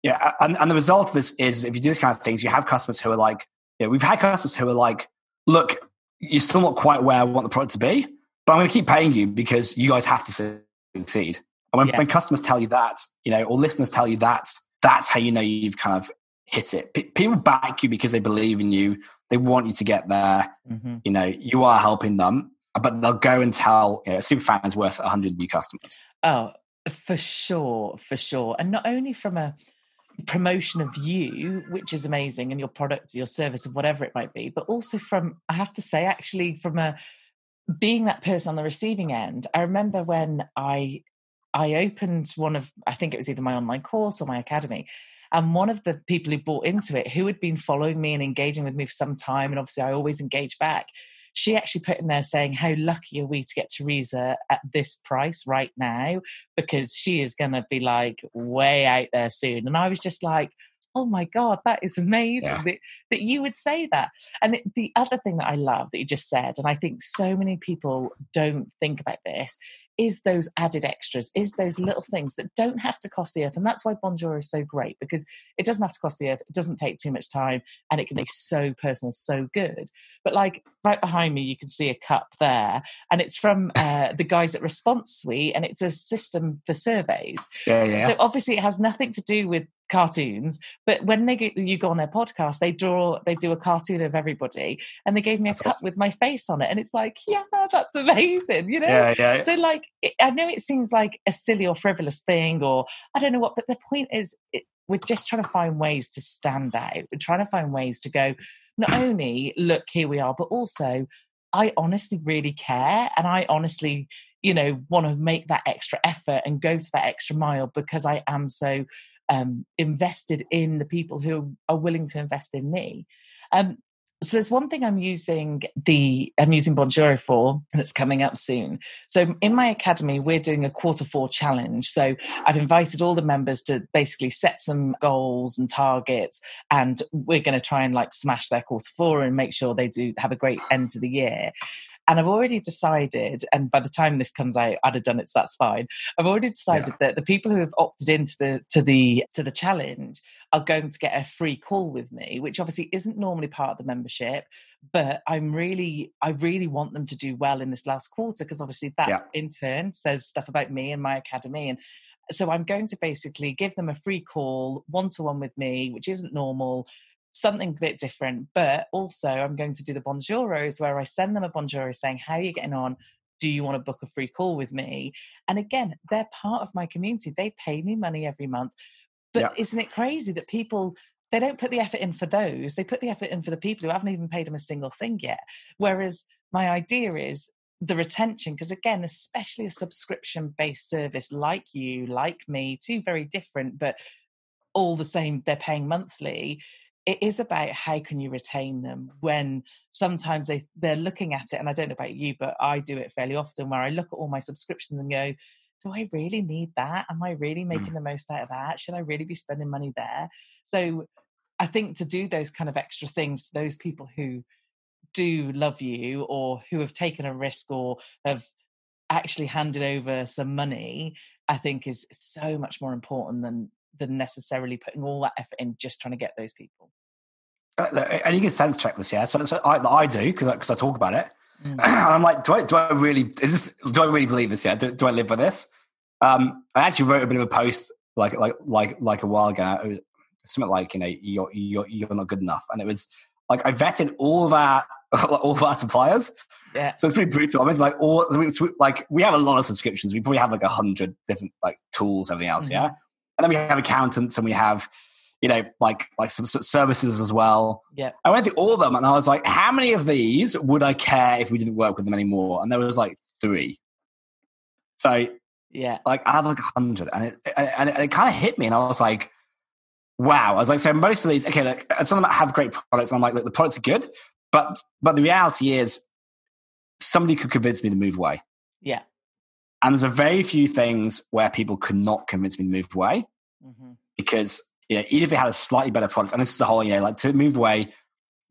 Yeah, and, and the result of this is if you do this kind of things, you have customers who are like, yeah, we've had customers who are like, "Look, you're still not quite where I want the product to be, but I'm going to keep paying you because you guys have to succeed." And when, yeah. when customers tell you that, you know, or listeners tell you that, that's how you know you've kind of hit it. P- people back you because they believe in you. They want you to get there. Mm-hmm. You know, you are helping them, but they'll go and tell you know, a super fan is worth 100 new customers. Oh, for sure, for sure. And not only from a promotion of you, which is amazing, and your product, your service, and whatever it might be, but also from, I have to say, actually, from a being that person on the receiving end. I remember when I I opened one of, I think it was either my online course or my academy. And one of the people who bought into it, who had been following me and engaging with me for some time, and obviously I always engage back, she actually put in there saying, How lucky are we to get Teresa at this price right now? Because she is going to be like way out there soon. And I was just like, oh my god that is amazing yeah. that, that you would say that and it, the other thing that i love that you just said and i think so many people don't think about this is those added extras, is those little things that don't have to cost the earth. And that's why Bonjoro is so great because it doesn't have to cost the earth, it doesn't take too much time, and it can be so personal, so good. But like right behind me, you can see a cup there, and it's from uh, the guys at Response Suite, and it's a system for surveys. Yeah, yeah. So obviously, it has nothing to do with cartoons but when they get you go on their podcast they draw they do a cartoon of everybody and they gave me a cup with my face on it and it's like yeah that's amazing you know yeah, yeah. so like i know it seems like a silly or frivolous thing or i don't know what but the point is it, we're just trying to find ways to stand out we're trying to find ways to go not only look here we are but also i honestly really care and i honestly you know want to make that extra effort and go to that extra mile because i am so um, invested in the people who are willing to invest in me. Um, so there's one thing I'm using the I'm using Bonjoro for that's coming up soon. So in my academy, we're doing a quarter four challenge. So I've invited all the members to basically set some goals and targets, and we're going to try and like smash their quarter four and make sure they do have a great end to the year. And I've already decided, and by the time this comes out, I'd have done it, so that's fine. I've already decided yeah. that the people who have opted into the to the to the challenge are going to get a free call with me, which obviously isn't normally part of the membership. But I'm really, I really want them to do well in this last quarter because obviously that yeah. in turn says stuff about me and my academy. And so I'm going to basically give them a free call one to one with me, which isn't normal something a bit different. But also, I'm going to do the bonjoros where I send them a bonjoro saying, How are you getting on? Do you want to book a free call with me? And again, they're part of my community. They pay me money every month. But yeah. isn't it crazy that people they don't put the effort in for those. They put the effort in for the people who haven't even paid them a single thing yet. Whereas my idea is the retention, because again, especially a subscription based service like you, like me, two very different, but all the same, they're paying monthly it is about how can you retain them when sometimes they they're looking at it and i don't know about you but i do it fairly often where i look at all my subscriptions and go do i really need that am i really mm. making mm. the most out of that should i really be spending money there so i think to do those kind of extra things to those people who do love you or who have taken a risk or have actually handed over some money i think is so much more important than than necessarily putting all that effort in just trying to get those people. Uh, and you can sense check this, yeah. So, so I, I do because because I, talk about it. Mm. and I'm like, do I do I really is this do I really believe this? Yeah, do, do I live by this? Um, I actually wrote a bit of a post like like like like a while ago. It was something like you know you're you're you're not good enough, and it was like I vetted all of our all of our suppliers. Yeah. So it's pretty brutal. I mean, like all like we have a lot of subscriptions. We probably have like a hundred different like tools, everything else. Mm-hmm. Yeah and then we have accountants and we have you know like like some services as well. Yeah. I went through all of them and i was like how many of these would i care if we didn't work with them anymore? And there was like three. So yeah. like i had like a hundred and it and it, it kind of hit me and i was like wow. I was like so most of these okay like some of them have great products and i'm like look the products are good but but the reality is somebody could convince me to move away. Yeah and there's a very few things where people could not convince me to move away mm-hmm. because you know, even if they had a slightly better product, and this is a whole, you know, like to move away,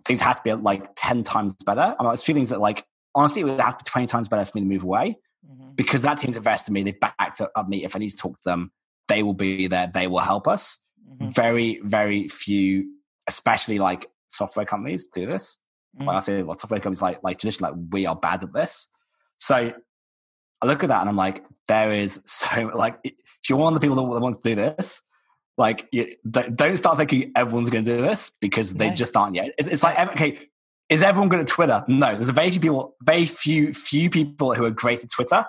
things have to be like 10 times better. I mean, it's feelings that like, honestly, it would have to be 20 times better for me to move away. Mm-hmm. because that team's invested in me. They backed up me. If I need to talk to them, they will be there. They will help us. Mm-hmm. Very, very few, especially like software companies, do this. Mm-hmm. When I say what software companies like like traditionally, like we are bad at this. So I look at that and I'm like, there is so like if you're one of the people that wants to do this, like you, don't start thinking everyone's going to do this because they just aren't yet. It's, it's like okay, is everyone good at Twitter? No, there's a very few people, very few few people who are great at Twitter.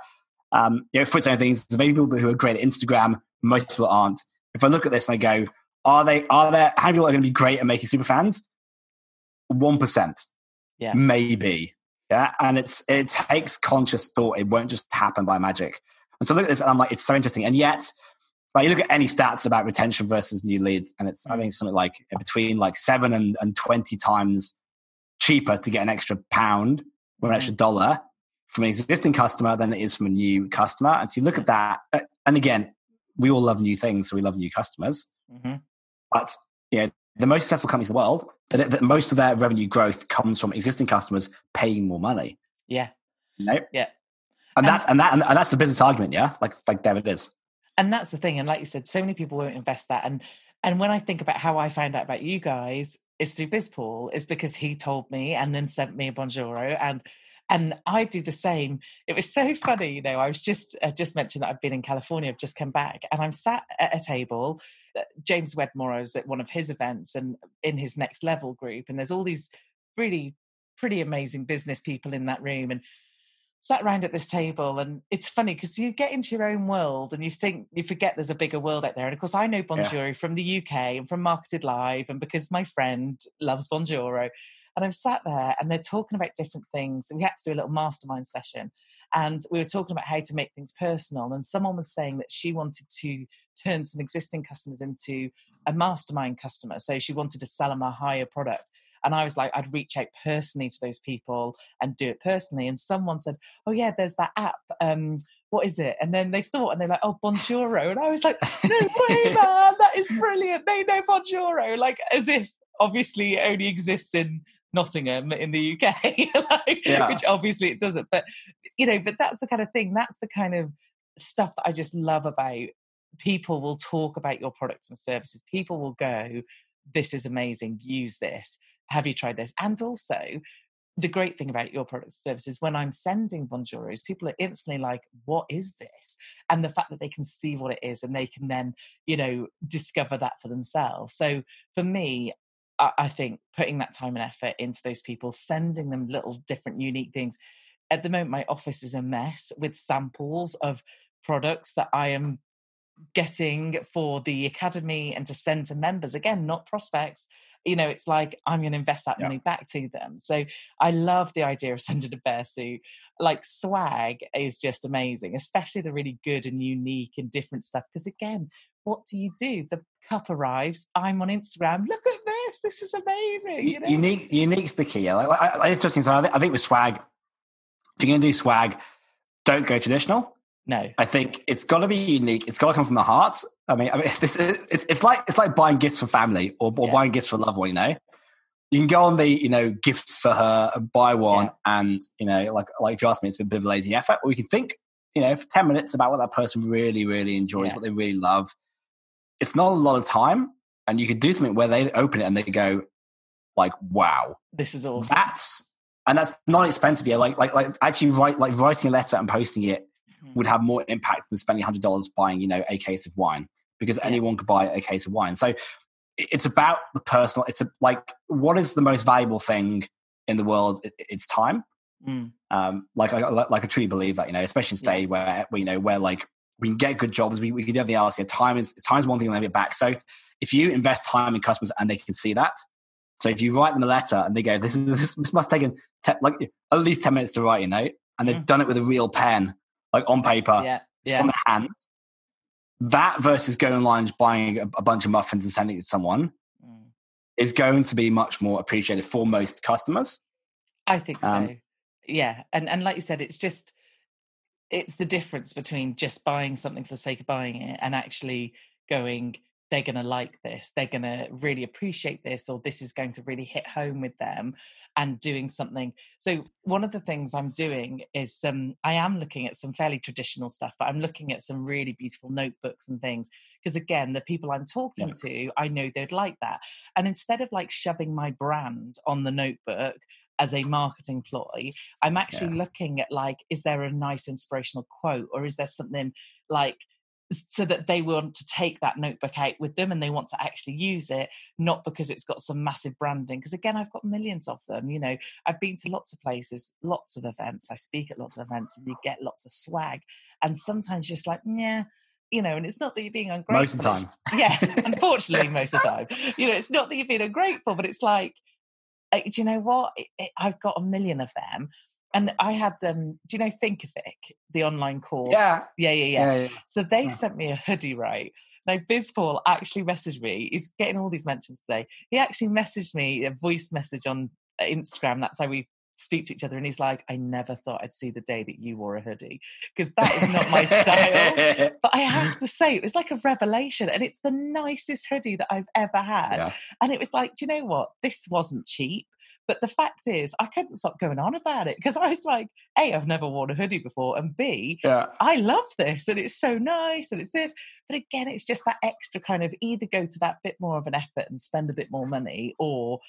Um, you know, for certain things, there's very few people who are great at Instagram. Most people aren't. If I look at this and I go, are they? Are there? How many people are going to be great at making super fans? One percent. Yeah, maybe. Yeah, and it's it takes conscious thought. It won't just happen by magic. And so look at this, and I'm like, it's so interesting. And yet, like you look at any stats about retention versus new leads, and it's I think something like between like seven and, and twenty times cheaper to get an extra pound or an extra dollar from an existing customer than it is from a new customer. And so you look at that, uh, and again, we all love new things, so we love new customers. Mm-hmm. But yeah, the most successful companies in the world, that, that most of their revenue growth comes from existing customers paying more money. Yeah. You know? Yeah. And, and that's and that and, and that's the business argument, yeah. Like like there it is. And that's the thing. And like you said, so many people won't invest that. And and when I think about how I found out about you guys is through BizPaul, is because he told me and then sent me a Bonjoro. And and I do the same. It was so funny, you know. I was just uh, just mentioned that I've been in California. I've just come back, and I'm sat at a table. Uh, James Wedmore is at one of his events, and in his next level group, and there's all these really pretty amazing business people in that room, and sat around at this table and it's funny because you get into your own world and you think you forget there's a bigger world out there and of course i know bonjoro yeah. from the uk and from marketed live and because my friend loves bonjoro and i'm sat there and they're talking about different things and we had to do a little mastermind session and we were talking about how to make things personal and someone was saying that she wanted to turn some existing customers into a mastermind customer so she wanted to sell them a higher product and I was like, I'd reach out personally to those people and do it personally. And someone said, Oh, yeah, there's that app. Um, what is it? And then they thought, and they're like, Oh, Bonjoro. And I was like, No way, man, that is brilliant. They know Bonjoro. Like, as if obviously it only exists in Nottingham in the UK, like, yeah. which obviously it doesn't. But, you know, but that's the kind of thing, that's the kind of stuff that I just love about people will talk about your products and services. People will go, this is amazing, use this have you tried this? And also, the great thing about your products and services when I'm sending Bonjoros, people are instantly like, what is this? And the fact that they can see what it is and they can then, you know, discover that for themselves. So for me, I, I think putting that time and effort into those people, sending them little different unique things. At the moment, my office is a mess with samples of products that I am getting for the academy and to send to members. Again not prospects. You know it's like i'm going to invest that yeah. money back to them. So i love the idea of sending a bear suit. Like swag is just amazing especially the really good and unique and different stuff. Because again what do you do the cup arrives i'm on instagram look at this this is amazing you know? unique unique's the key like, like, it's interesting so I, th- I think with swag if you're going to do swag don't go traditional no, I think it's got to be unique. It's got to come from the heart. I mean, I mean, this it's, it's like it's like buying gifts for family or, or yeah. buying gifts for a loved one. You know, you can go on the you know gifts for her and buy one, yeah. and you know, like like if you ask me, it's a bit of a lazy effort. Or you can think, you know, for ten minutes about what that person really really enjoys, yeah. what they really love. It's not a lot of time, and you could do something where they open it and they go, like, "Wow, this is awesome." That's and that's not expensive. Yeah, like like like actually write like writing a letter and posting it would have more impact than spending hundred dollars buying, you know, a case of wine because yeah. anyone could buy a case of wine. So it's about the personal. It's a, like what is the most valuable thing in the world? It, it's time. Mm. Um, like I like I truly believe that you know, especially in today yeah. where, where you know where like we can get good jobs, we, we can do everything else. Yeah, time is time is one thing, and then get back. So if you invest time in customers and they can see that, so if you write them a letter and they go, "This is this, this must take te- like at least ten minutes to write," you know, and they've mm. done it with a real pen like on paper yeah, yeah. from the hand. That versus going online and buying a, a, bunch of muffins and sending it to someone mm. is going to be much more appreciated for most customers. I think so. Um, yeah, and and like you said, it's just it's the difference between just buying something for the sake of buying it and actually going they're going to like this. They're going to really appreciate this or this is going to really hit home with them and doing something. So one of the things i'm doing is um, i am looking at some fairly traditional stuff but i'm looking at some really beautiful notebooks and things because again the people i'm talking yeah. to i know they'd like that. And instead of like shoving my brand on the notebook as a marketing ploy i'm actually yeah. looking at like is there a nice inspirational quote or is there something like so that they want to take that notebook out with them and they want to actually use it not because it's got some massive branding because again i've got millions of them you know i've been to lots of places lots of events i speak at lots of events and you get lots of swag and sometimes just like yeah you know, and it's not that you're being ungrateful. Most of the time. Yeah, unfortunately, most of the time. You know, it's not that you're being ungrateful, but it's like, uh, do you know what? It, it, I've got a million of them and I had um do you know Thinkific, the online course? Yeah. Yeah, yeah, yeah. yeah, yeah. So they yeah. sent me a hoodie, right? Now Bizpaul actually messaged me, he's getting all these mentions today. He actually messaged me a voice message on Instagram. That's how we speak to each other and he's like i never thought i'd see the day that you wore a hoodie because that is not my style but i have to say it was like a revelation and it's the nicest hoodie that i've ever had yeah. and it was like do you know what this wasn't cheap but the fact is, I couldn't stop going on about it because I was like, A, I've never worn a hoodie before, and B, yeah. I love this and it's so nice and it's this. But again, it's just that extra kind of either go to that bit more of an effort and spend a bit more money or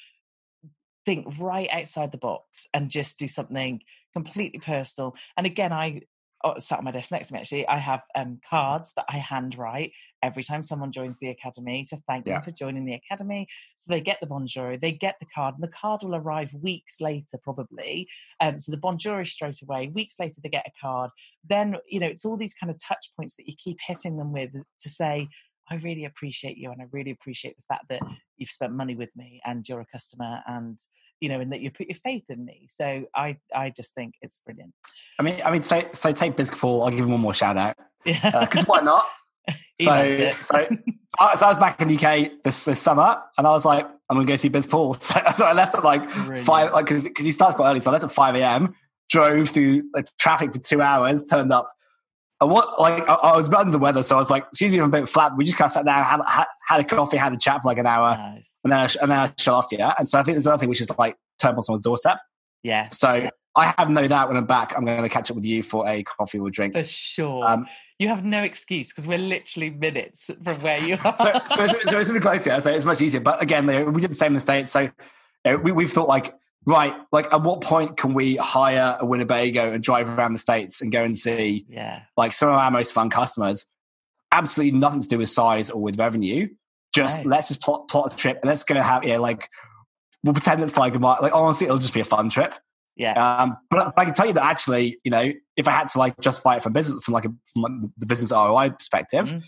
think right outside the box and just do something completely personal. And again, I oh, sat on my desk next to me actually i have um, cards that i handwrite every time someone joins the academy to thank yeah. them for joining the academy. So they get the bonjoro they get the card and the card will arrive weeks later probably. Um, so the bonjoro is straight away. Weeks later they get a card. Then you know it's all these kind of touch points that you keep hitting them with to say I really appreciate you and I really appreciate the fact that you've spent money with me and you're a customer and you know, and that you put your faith in me. So I, I just think it's brilliant. I mean, I mean, so so take Bizpaul. I'll give him one more shout out because uh, why not? so, so, so, I was back in the UK this, this summer, and I was like, I'm gonna go see Bizpaul. So, so I left at like Brilliant. five, like because he starts quite early. So I left at five a.m. Drove through like, traffic for two hours, turned up. And what like I, I was under the weather, so I was like, excuse me, I'm a bit flat. We just kind of sat down, had, had, had a coffee, had a chat for like an hour, nice and then I, and then I shut off. Yeah, and so I think there's another thing which is like turn on someone's doorstep. Yeah. So I have no doubt when I'm back, I'm going to catch up with you for a coffee or drink. For sure. Um, you have no excuse because we're literally minutes from where you are. so, so, it's, so it's really close, yeah. So it's much easier. But again, we did the same in the States. So you know, we, we've thought like, right, like at what point can we hire a Winnebago and drive around the States and go and see yeah. like some of our most fun customers? Absolutely nothing to do with size or with revenue. Just right. let's just plot, plot a trip and let's go have yeah like we'll pretend it's like a like honestly it'll just be a fun trip. Yeah. Um, but, but, I can tell you that actually, you know, if I had to like justify it from business from like a, from the business ROI perspective, mm-hmm.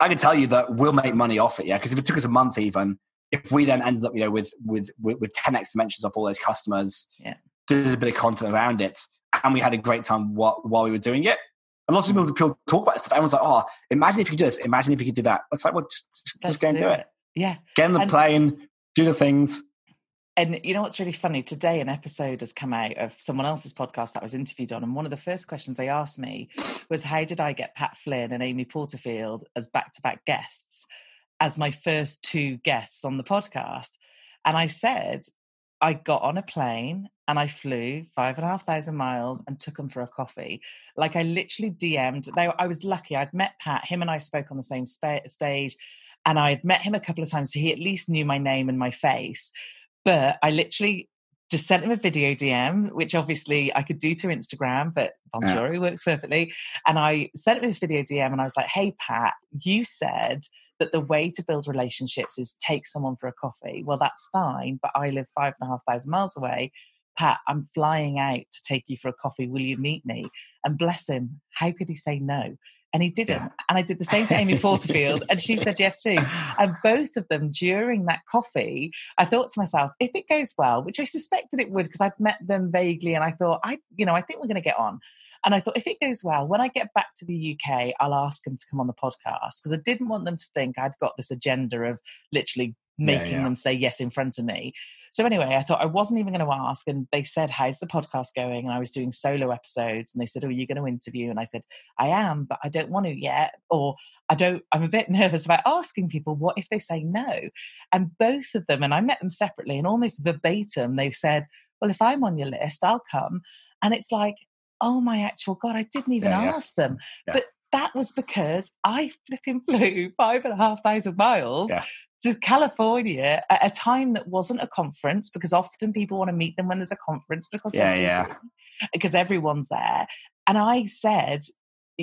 I can tell you that we'll make money off it. Yeah, because if it took us a month, even if we then ended up, you know, with with with, with 10x dimensions of all those customers, yeah. did a bit of content around it, and we had a great time while, while we were doing it. And lots of people, talk about stuff. Everyone's like, "Oh, imagine if you could do this. Imagine if you could do that." It's like, well, just just, just go and do it. it. Yeah, get in the and, plane, do the things. And you know what's really funny? Today, an episode has come out of someone else's podcast that I was interviewed on. And one of the first questions they asked me was, How did I get Pat Flynn and Amy Porterfield as back to back guests, as my first two guests on the podcast? And I said, I got on a plane and I flew five and a half thousand miles and took them for a coffee. Like I literally DM'd. They, I was lucky. I'd met Pat. Him and I spoke on the same spa- stage, and I had met him a couple of times, so he at least knew my name and my face. But I literally just sent him a video DM, which obviously I could do through Instagram, but Bonjoro yeah. works perfectly. And I sent him this video DM and I was like, hey, Pat, you said that the way to build relationships is take someone for a coffee. Well, that's fine, but I live five and a half thousand miles away. Pat, I'm flying out to take you for a coffee. Will you meet me? And bless him, how could he say no? And he didn't. Yeah. And I did the same to Amy Porterfield, and she said yes too. And both of them during that coffee, I thought to myself, if it goes well, which I suspected it would because I'd met them vaguely, and I thought, I, you know, I think we're going to get on. And I thought, if it goes well, when I get back to the UK, I'll ask them to come on the podcast because I didn't want them to think I'd got this agenda of literally making yeah. them say yes in front of me. So anyway, I thought I wasn't even going to ask, and they said, "How's the podcast going?" And I was doing solo episodes, and they said, "Oh, you're going to interview?" And I said, "I am, but I don't want to yet, or I don't. I'm a bit nervous about asking people. What if they say no?" And both of them, and I met them separately, and almost verbatim, they said, "Well, if I'm on your list, I'll come." And it's like, oh my actual god, I didn't even Yeah, yeah. ask them, Yeah. but that was because I flipping flew five and a half thousand miles Yeah. To California at a time that wasn't a conference because often people want to meet them when there's a conference because Yeah, yeah. because everyone's there. And I said,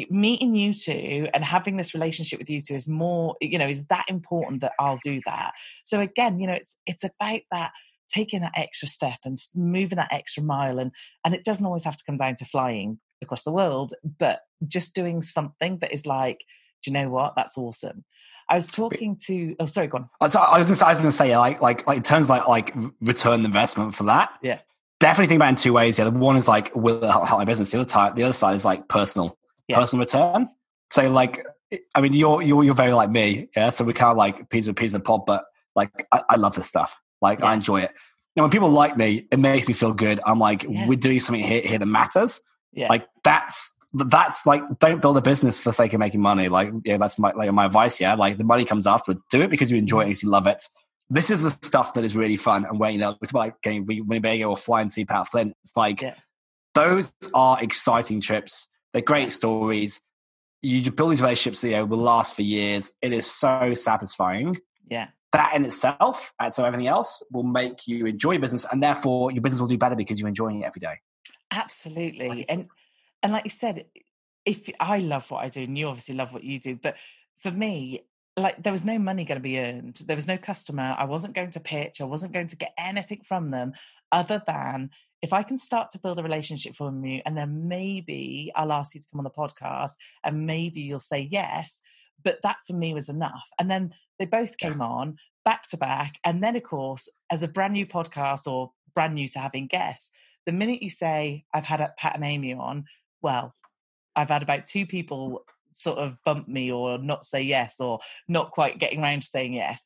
meeting you two and having this relationship with you two is more, you know, is that important that I'll do that. So again, you know, it's it's about that taking that extra step and moving that extra mile and and it doesn't always have to come down to flying across the world but just doing something that is like do you know what that's awesome i was talking to oh sorry go on Uh, So I was just, I was going to say, like, like, like in terms of like, like return investment for that. Yeah. Definitely think about it in two ways. Yeah, the one is like, will it help my business? The other type, the other side is like personal, Yeah. personal return. So like, I mean, you're you're you're very like me, yeah. So we kind of like peas with peas in the pod, but like, I, I love this stuff. Like, I enjoy it. And when people like me, it makes me feel good. I'm like, Yeah. we're doing something here, here that matters. yeah Like that's that's like don't build a business for the sake of making money. Like yeah, that's my like my advice. Yeah, like the money comes afterwards. Do it because you enjoy it, mm. because you love it. This is the stuff that is really fun. And when you know it's like getting Winnebago or flying to fly and see Pat Flynn. It's like Yeah. those are exciting trips. They're great stories. You build these relationships that you know, will last for years. It is so satisfying. yeah That in itself, and so everything else, will make you enjoy your business, and therefore your business will do better because you're enjoying it every day. absolutely and and like you said if i love what i do and you obviously love what you do but for me like there was no money going to be earned. There was no customer. I wasn't going to pitch. I wasn't going to get anything from them other than if i can start to build a relationship from you and then maybe i'll ask you to come on the podcast and maybe you'll say yes but that for me was enough. And then they both Yeah. came on back to back and then of course as a brand new podcast or brand new to having guests the minute you say i've had a pat and amy on well i've had about two people sort of bump me or not say yes or not quite getting around to saying yes.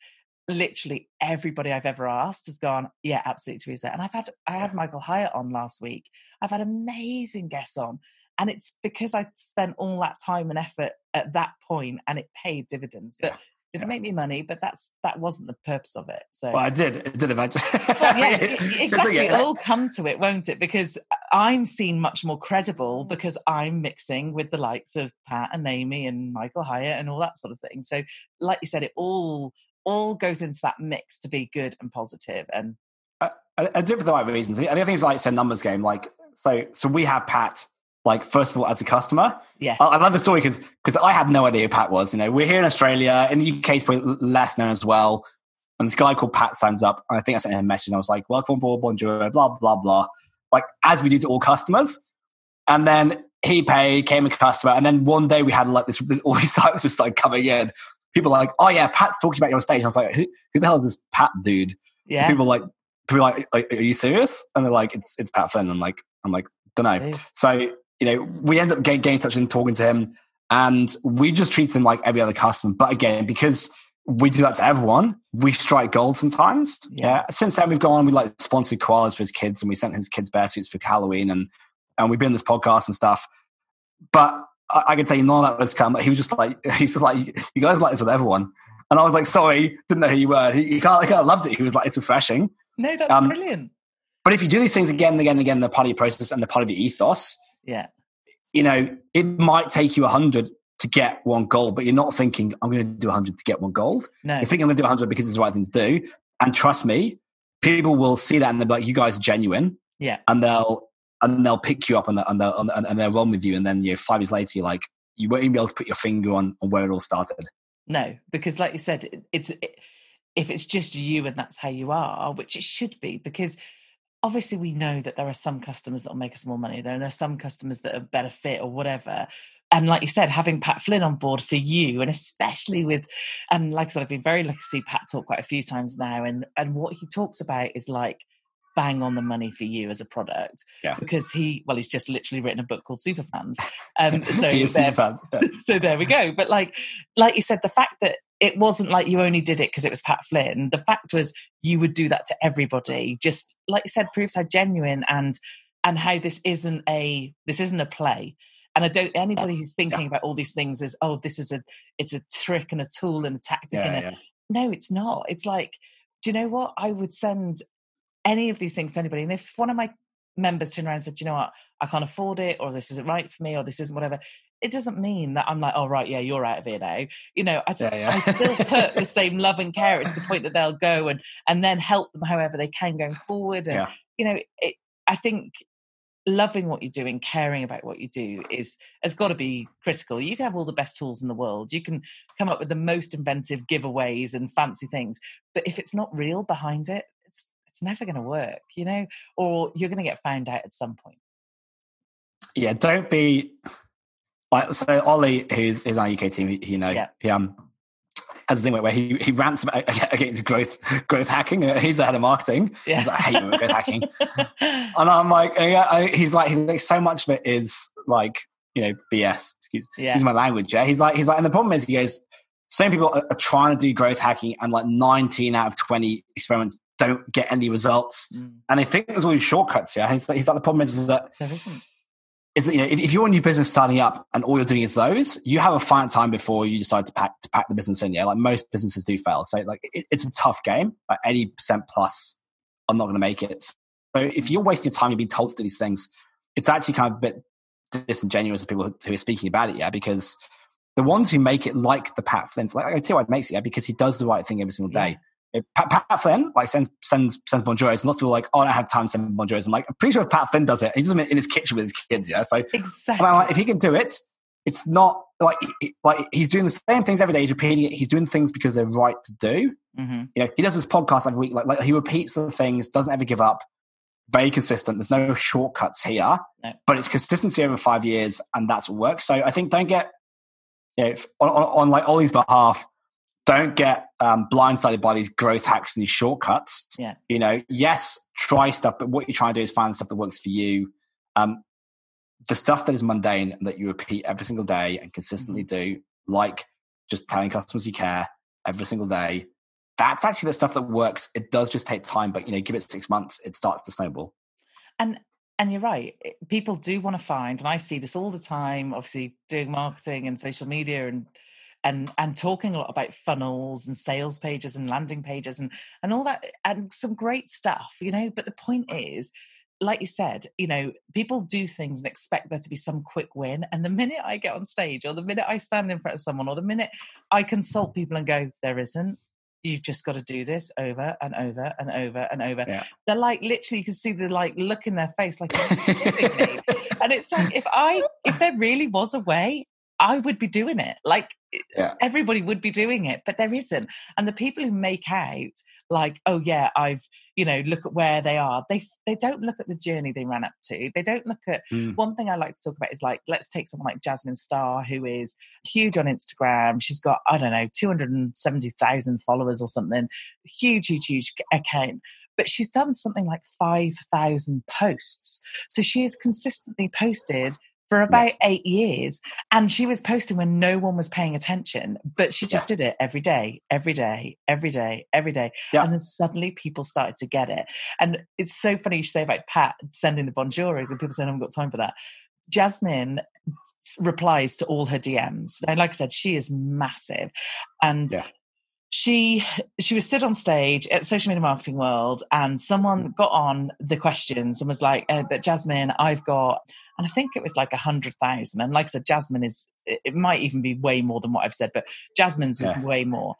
Literally everybody i've ever asked has gone yeah absolutely teresa. And i've had i had michael hyatt on last week. I've had amazing guests on. And it's because i spent all that time and effort at that point and it paid dividends. But Yeah, didn't yeah. make me money but that's that wasn't the purpose of it so Well, I did. It did eventually. well, yeah, exactly. yeah, It'll eh come to it, won't it? Because uh, I'm seen much more Mm. credible because I'm mixing with the likes of Pat and Amy and Michael Hyatt and all that sort of thing. So, like you said, it all all goes into that mix to be good and positive. And uh, I, I do it for the right reasons. The other thing is like it's a numbers game. Like so, so we have Pat. Like first of all, as a customer, yeah, I, I love the story because because I had no idea who Pat was. You know, we're here in Australia. In the UK, it's probably less known as well. And this guy called Pat signs up, and I think I sent him a message. And I was like, "Welcome aboard, bonjour, blah blah blah," like as we do to all customers. And then he paid, came a customer, and then one day we had like this. this all these types just started coming in. People like, "Oh yeah, Pat's talking about you on stage." And I was like, "Who, who the hell is this Pat dude?" yeah. People like, people like, like, "Are you serious?" And they're like, "It's it's Pat Flynn." I'm like, I'm like, don't know. So you know, we end up getting, getting in touch and talking to him, and we just treat him like every other customer. But again, because we do that to everyone, we strike gold sometimes. Yeah. Since then, we've gone on. We like sponsored koalas for his kids, and we sent his kids bear suits for Halloween, and and we've been on this podcast and stuff. But I, I can tell you, none of that was come. But he was just like, he's just like, you guys like this with everyone. And I was like, sorry, didn't know who you were. He, he kind of, kind of loved it. He was like, it's refreshing. No, that's um, brilliant. But if you do these things again and again and again, they're part of your process and they're part of your ethos, Yeah, you know, it might take you 100 to get one gold, but you're not thinking, I'm going to do 100 to get one gold. no, You're thinking, I'm going to do 100 because it's the right thing to do. And trust me, people will see that and they'll be like, you guys are genuine. yeah, And they'll, and they'll pick you up and, they'll, and, they'll, and, and they'll run with you. And then, you know, five years later, you're like, you won't even be able to put your finger on, on where it all started. no. Because, like you said, it, it's it, if it's just you and that's how you are, which it should be, because obviously we know that there are some customers that will make us more money there and there's some customers that are better fit or whatever and like you said having pat flynn on board for you and especially with and like i said i've been very lucky to see pat talk quite a few times now and and what he talks about is like bang on the money for you as a product Yeah. because he well he's just literally written a book called superfans um so there- super fan. So there we go but like like you said the fact that it wasn't like you only did it because it was Pat Flynn. The fact was you would do that to everybody. Just like you said, proves how genuine and and how this isn't a this isn't a play. And I don't anybody who's thinking about all these things is oh this is a it's a trick and a tool and a tactic yeah, and a, yeah. no it's not. It's like do you know what I would send any of these things to anybody and if one of my members turned around and said, you know what, I can't afford it, or this isn't right for me, or this isn't whatever. It doesn't mean that I'm like, oh right, yeah, you're out of here now. You know, I, yeah, yeah. I still put the same love and care. It's the point that they'll go and and then help them however they can going forward. And yeah. you know, it, I think loving what you do and caring about what you do is has got to be critical. You can have all the best tools in the world. You can come up with the most inventive giveaways and fancy things, but if it's not real behind it, it's it's never going to work, you know, or you're going to get found out at some point. Yeah, don't be so. Ollie, who's who's on our UK team, you know, yeah. he um has a thing where he he rants about against growth growth hacking. He's the head of marketing. Yeah. He's like, I hate growth hacking, and I'm like, yeah, he's like, he's like, so much of it is like you know BS. Excuse, yeah. excuse my language. Yeah, he's like, he's like, and the problem is, he goes, so many people are, trying to do growth hacking, and like 19 out of 20 experiments don't get any results. Mm. And I think there's all these shortcuts. Yeah, he's, like, he's like the problem is, is that there isn't. Is you know if, if, you're a new business starting up and all you're doing is those, you have a finite time before you decide to pack to pack the business in. Yeah, like most businesses do fail. So like it, it's a tough game. Like eighty percent plus, I'm not going to make it. So if you're wasting your time, you're being told to do these things. It's actually kind of a bit disingenuous of people who, who are speaking about it. Yeah, because the ones who make it like the Pat Flynn's, like I tell you, makes it yeah because he does the right thing every single day. Yeah. Pat, Pat, Flynn like sends sends sends bonjoros, and lots of people are like, oh, I don't have time to send bonjoros. I'm like, I'm pretty sure if Pat Flynn does it, he does them in his kitchen with his kids. Yeah, so exactly. like, if he can do it, it's not like like he's doing the same things every day. He's repeating it. He's doing things because they're right to do. Mm-hmm. You know, he does this podcast every week. Like, like he repeats the things, doesn't ever give up. Very consistent. There's no shortcuts here, no. but it's consistency over five years, and that's what works. So I think don't get you know, on, on, on like Ollie's behalf don't get um, blindsided by these growth hacks and these shortcuts. Yeah. You know, yes, try stuff, but what you're trying to do is find stuff that works for you. Um, the stuff that is mundane that you repeat every single day and consistently mm-hmm. do, like just telling customers you care every single day, that's actually the stuff that works. It does just take time, but you know, give it six months, it starts to snowball. And and you're right. People do want to find, and I see this all the time. Obviously, doing marketing and social media and and and talking a lot about funnels and sales pages and landing pages and and all that and some great stuff you know but the point is like you said, you know, people do things and expect there to be some quick win. And the minute I get on stage, or the minute I stand in front of someone, or the minute I consult people and go, there isn't. You've just got to do this over and over and over and over. Yeah. They're like literally, you can see the like look in their face, like, and it's like if I if there really was a way, I would be doing it. Like yeah. everybody would be doing it, but there isn't. And the people who make out like, oh yeah, I've, you know, look at where they are. They they don't look at the journey they ran up to. They don't look at mm. one thing I like to talk about is like, let's take someone like Jasmine Star, who is huge on Instagram. She's got, I don't know, 270,000 followers or something. Huge, huge, huge account but she's done something like 5,000 posts. So she has consistently posted for about yeah. eight years. And she was posting when no one was paying attention, but she just yeah. did it every day, every day, every day, every day. Yeah. And then suddenly people started to get it. And it's so funny you say about Pat sending the bonjoros and people saying, I haven't got time for that. Jasmine replies to all her DMs. And like I said, she is massive. And yeah she she was stood on stage at social media marketing world and someone mm. got on the questions and was like uh, but jasmine i've got and i think it was like a hundred thousand. And like i said jasmine is it might even be way more than what i've said but jasmine's was yeah. way more.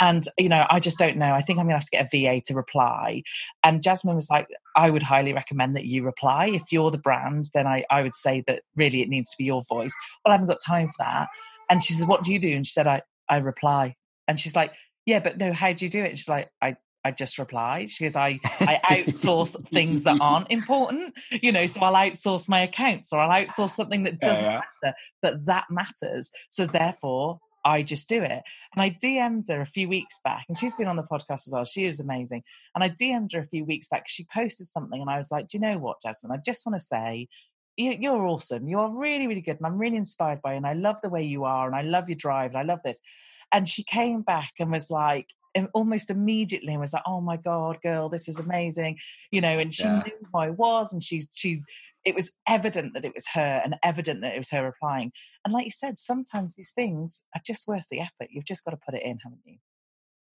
And you know i just don't know. I think i'm gonna have to get a va to reply. And jasmine was like i would highly recommend that you reply. If you're the brand then i, I would say that really it needs to be your voice. Well i haven't got time for that. And she said what do you do? And she said i i reply. And she's like yeah, but no, how do you do it? And she's like, I, I just reply. She goes, I, I outsource things that aren't important, you know, so I'll outsource my accounts or I'll outsource something that doesn't yeah, matter, but that matters. So therefore, I just do it. And I DM'd her a few weeks back, and she's been on the podcast as well. She was amazing. And I DM'd her a few weeks back. She posted something, and I was like, Do you know what, Jasmine? I just want to say you, you're awesome. You are really, really good. And I'm really inspired by you. And I love the way you are. And I love your drive. And I love this. And she came back and was like, almost immediately and was like, "Oh my god, girl, this is amazing," you know. And she yeah. knew who I was, and she she it was evident that it was her, and evident that it was her replying. And like you said, sometimes these things are just worth the effort. You've just got to put it in, haven't you?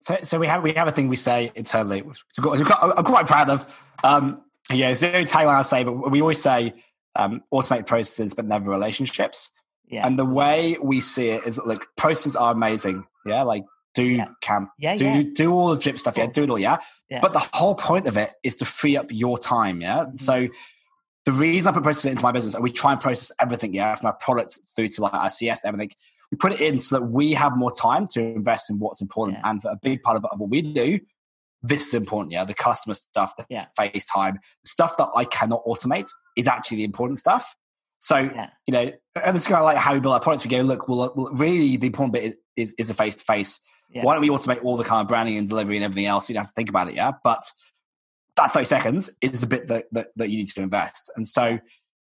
So, so we have we have a thing we say internally, which we've got, we've got, I'm quite proud of. Um, yeah, it's the only tagline I say, but we always say um, automate processes, but never relationships. Yeah. And the way we see it is like processes are amazing. Yeah. Like do yeah. camp, yeah, do, yeah. do all the drip stuff. Yeah. Do it all. Yeah? yeah. But the whole point of it is to free up your time. Yeah. Mm-hmm. So the reason I put processes into my business and we try and process everything. Yeah. From our products through to like our CS everything. We put it in so that we have more time to invest in what's important. And for a big part of, of what we do, this is important. Yeah. The customer stuff, the yeah. FaceTime, the stuff that I cannot automate is actually the important stuff. So, yeah. you know, and it's kind of like how we build our products. We go, look, well, well really the important bit is, is, is the face to face. Why don't we automate all the kind of branding and delivery and everything else? You don't have to think about it. Yeah. But that 30 seconds is the bit that, that, that you need to invest. And so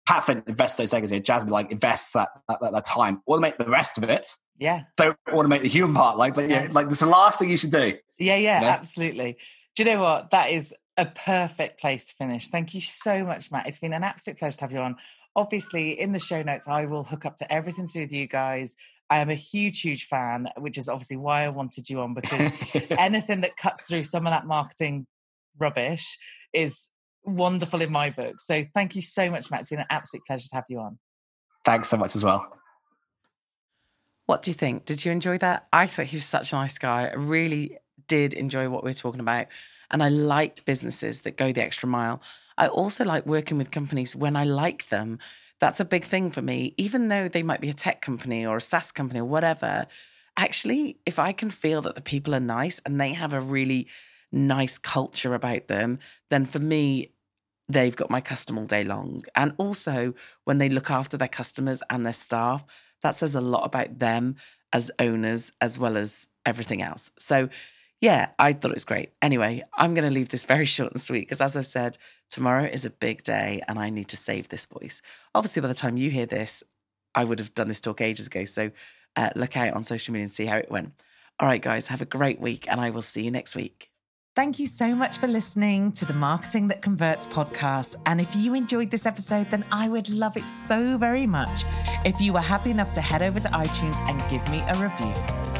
Pat Flynn invest those seconds here. Jasmine like invest that, that, that, time. Automate the rest of it. Yeah. Don't automate the human part. Like, but yeah, like it's the last thing you should do. Yeah, yeah, you know? absolutely. Do you know what? That is a perfect place to finish. Thank you so much, Matt. It's been an absolute pleasure to have you on obviously in the show notes i will hook up to everything to do with you guys i am a huge huge fan which is obviously why i wanted you on because anything that cuts through some of that marketing rubbish is wonderful in my book. So thank you so much matt. It's been an absolute pleasure to have you on. Thanks so much as well. What do you think? Did you enjoy that? I thought he was such a nice guy. I really did enjoy what we were talking about and i like businesses that go the extra mile. I also like working with companies when I like them. That's a big thing for me. Even though they might be a tech company or a SaaS company or whatever, actually, if I can feel that the people are nice and they have a really nice culture about them, then for me, they've got my custom all day long. And also, when they look after their customers and their staff, that says a lot about them as owners as well as everything else. So, yeah, I thought it was great. Anyway, I'm going to leave this very short and sweet because, as I've said, tomorrow is a big day and I need to save this voice. Obviously, by the time you hear this, I would have done this talk ages ago. So uh, look out on social media and see how it went. All right, guys, have a great week and I will see you next week. Thank you so much for listening to the Marketing That Converts podcast. And if you enjoyed this episode, then I would love it so very much if you were happy enough to head over to iTunes and give me a review.